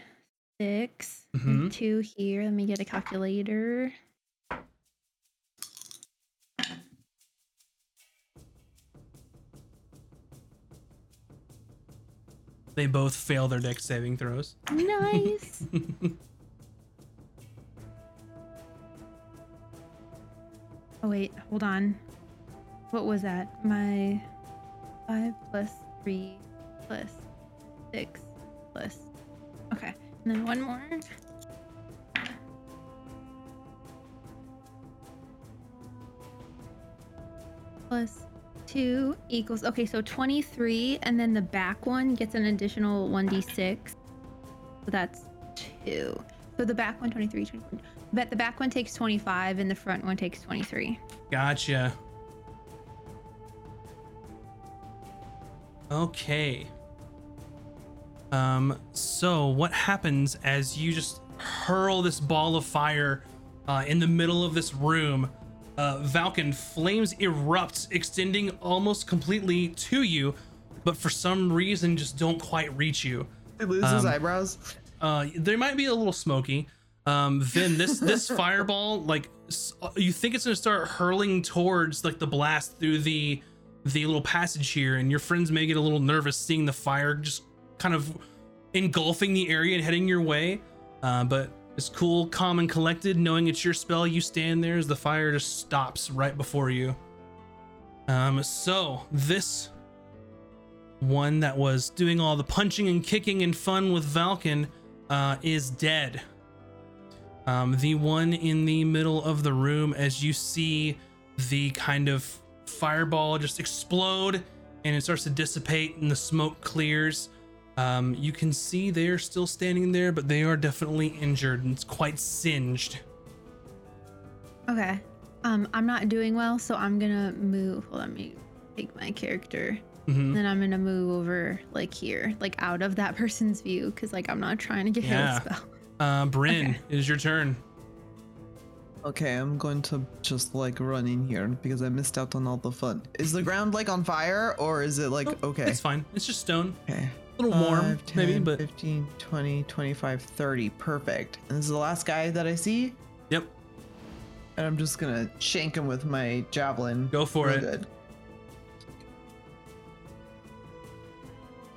six,
Mhm.
two here. Let me get a calculator.
They both fail their dex saving throws.
Nice. oh wait, hold on. What was that? My five plus three plus six plus. Okay, and then one more. Plus two equals okay, so twenty-three, and then the back one gets an additional one d six. So that's two. So the back one, 23, 24. But the back one takes 25 and the front one takes 23.
Gotcha. Okay. Um, so what happens as you just hurl this ball of fire uh, in the middle of this room? Uh, Valken, flames erupt, extending almost completely to you, but for some reason just don't quite reach you.
He loses his
Um,
eyebrows.
Uh, they might be a little smoky. Um, Vin, this this fireball, like you think it's gonna start hurling towards like the blast through the the little passage here, and your friends may get a little nervous seeing the fire just kind of engulfing the area and heading your way. Uh, but it's cool, calm, and collected, knowing it's your spell. You stand there as the fire just stops right before you. Um, so this one that was doing all the punching and kicking and fun with Valken uh, is dead. Um, the one in the middle of the room, as you see the kind of fireball just explode and it starts to dissipate and the smoke clears. Um, you can see they're still standing there, but they are definitely injured and it's quite singed.
Okay. Um, I'm not doing well, so I'm gonna move. Well, let me take my character.
Mhm.
Then I'm gonna move over like here, like out of that person's view, because like I'm not trying to get
Yeah.
hit a spell.
Uh, Bryn,
Okay.
it is your turn.
Okay, I'm going to just like run in here because I missed out on all the fun. Is the ground like on fire or is it like okay?
It's fine. It's just stone.
Okay.
A little warm,
5,
maybe, but
15, 20, 25, 30. Perfect. And this is the last guy that I see.
yep,
And I'm just gonna shank him with my javelin.
go for it.
Good.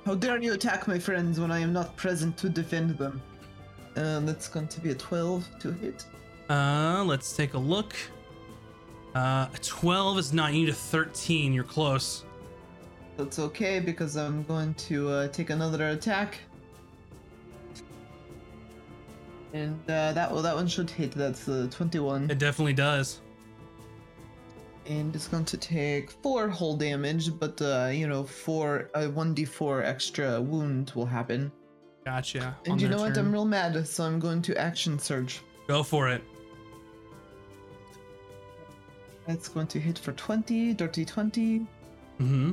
How dare you attack my friends when I am not present to defend them? And that's going to be a 12 to hit.
Uh, let's take a look. Uh, 12 is not. You need a 13. You're close.
That's okay because I'm going to uh, take another attack. And uh, that well, that one should hit. That's uh, 21.
It definitely does.
And it's going to take four whole damage, but uh, you know, four a 1d4 extra wound will happen.
Gotcha.
And
on
you know what? I'm real mad, so I'm going to action surge.
Go for it.
That's going to hit for 20, dirty 20.
Mm-hmm.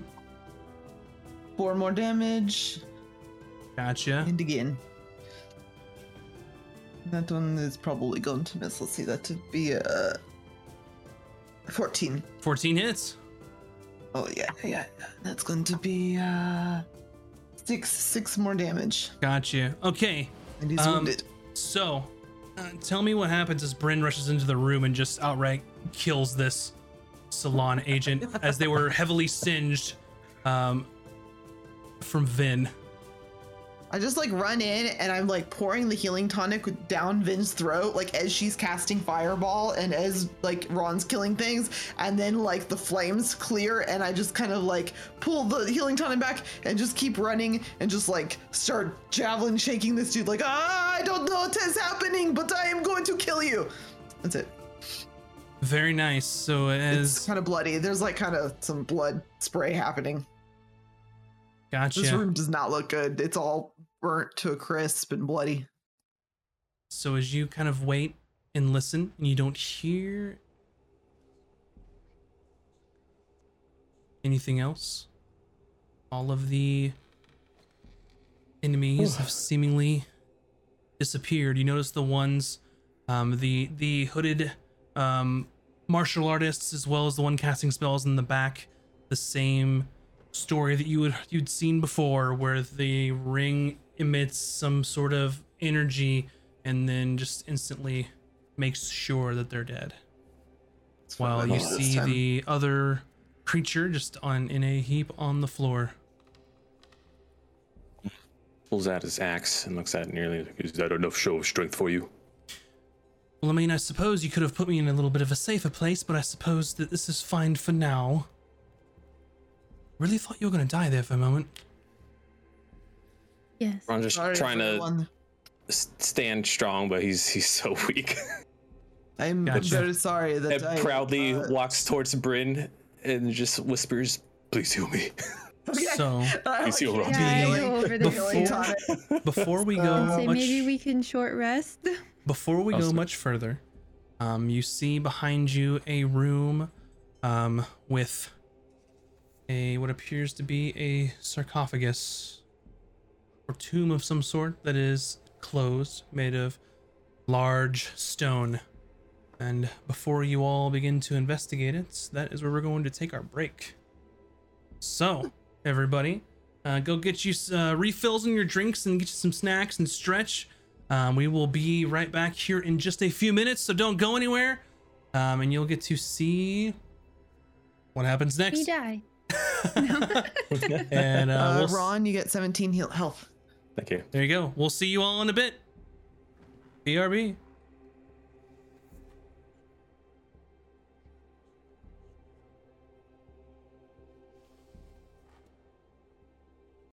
Four more damage,
Gotcha.
and again. That one is probably going to miss. Let's see, that to be uh 14.
14 hits.
Oh yeah, yeah, yeah. That's going to be uh six six more damage.
Gotcha. Okay.
And he's
Um,
wounded.
So, uh, tell me what happens as Bryn rushes into the room and just outright kills this salon agent as they were heavily singed um, from Vin.
I just like run in and I'm like pouring the healing tonic down Vin's throat, like as she's casting fireball and as like Ron's killing things, and then like the flames clear and I just kind of like pull the healing tonic back and just keep running and just like start javelin shaking this dude like ah I don't know what is happening, but I am going to kill you. That's it.
Very nice. So
It's kind of bloody. There's like kind of some blood spray happening.
gotcha.
This room does not look good. It's all burnt to a crisp and bloody.
So as you kind of wait and listen, and you don't hear anything else, all of the enemies have seemingly disappeared. You notice the ones, um, the the hooded um, martial artists, as well as the one casting spells in the back, the same story that you would you'd seen before, where the ring emits some sort of energy and then just instantly makes sure that they're dead. While you see the other creature just on in a heap on the floor.
Pulls out his axe and looks at it nearly like, is that enough show of strength for you?
Well, I mean, I suppose you could have put me in a little bit of a safer place, but I suppose that this is fine for now. Really thought you were going to die there for a moment.
Yes.
Ron just
Sorry
trying
for
to stand strong, but he's he's so weak.
I'm
Gotcha.
very sorry that
and
I
proudly
uh,
walks towards Bryn and just whispers, "Please heal me."
okay.
So,
I
Please heal
like
Ron.
Yeah, I
healing-
go over there
healing
Before- before we
Uh,
go
Say
much,
maybe we can short rest.
Before we go much further, um, you see behind you a room um, with a what appears to be a sarcophagus or tomb of some sort that is closed, made of large stone. And before you all begin to investigate it, that is where we're going to take our break. So, everybody, uh, go get you uh, refills in your drinks and get you some snacks and stretch. Um, we will be right back here in just a few minutes, so don't go anywhere. Um, and you'll get to see what happens
we
next.
die.
And uh,
Uh,
we'll s-
Ron, you get 17 heal health.
Thank you.
there you go. We'll see you all in a bit. BRB.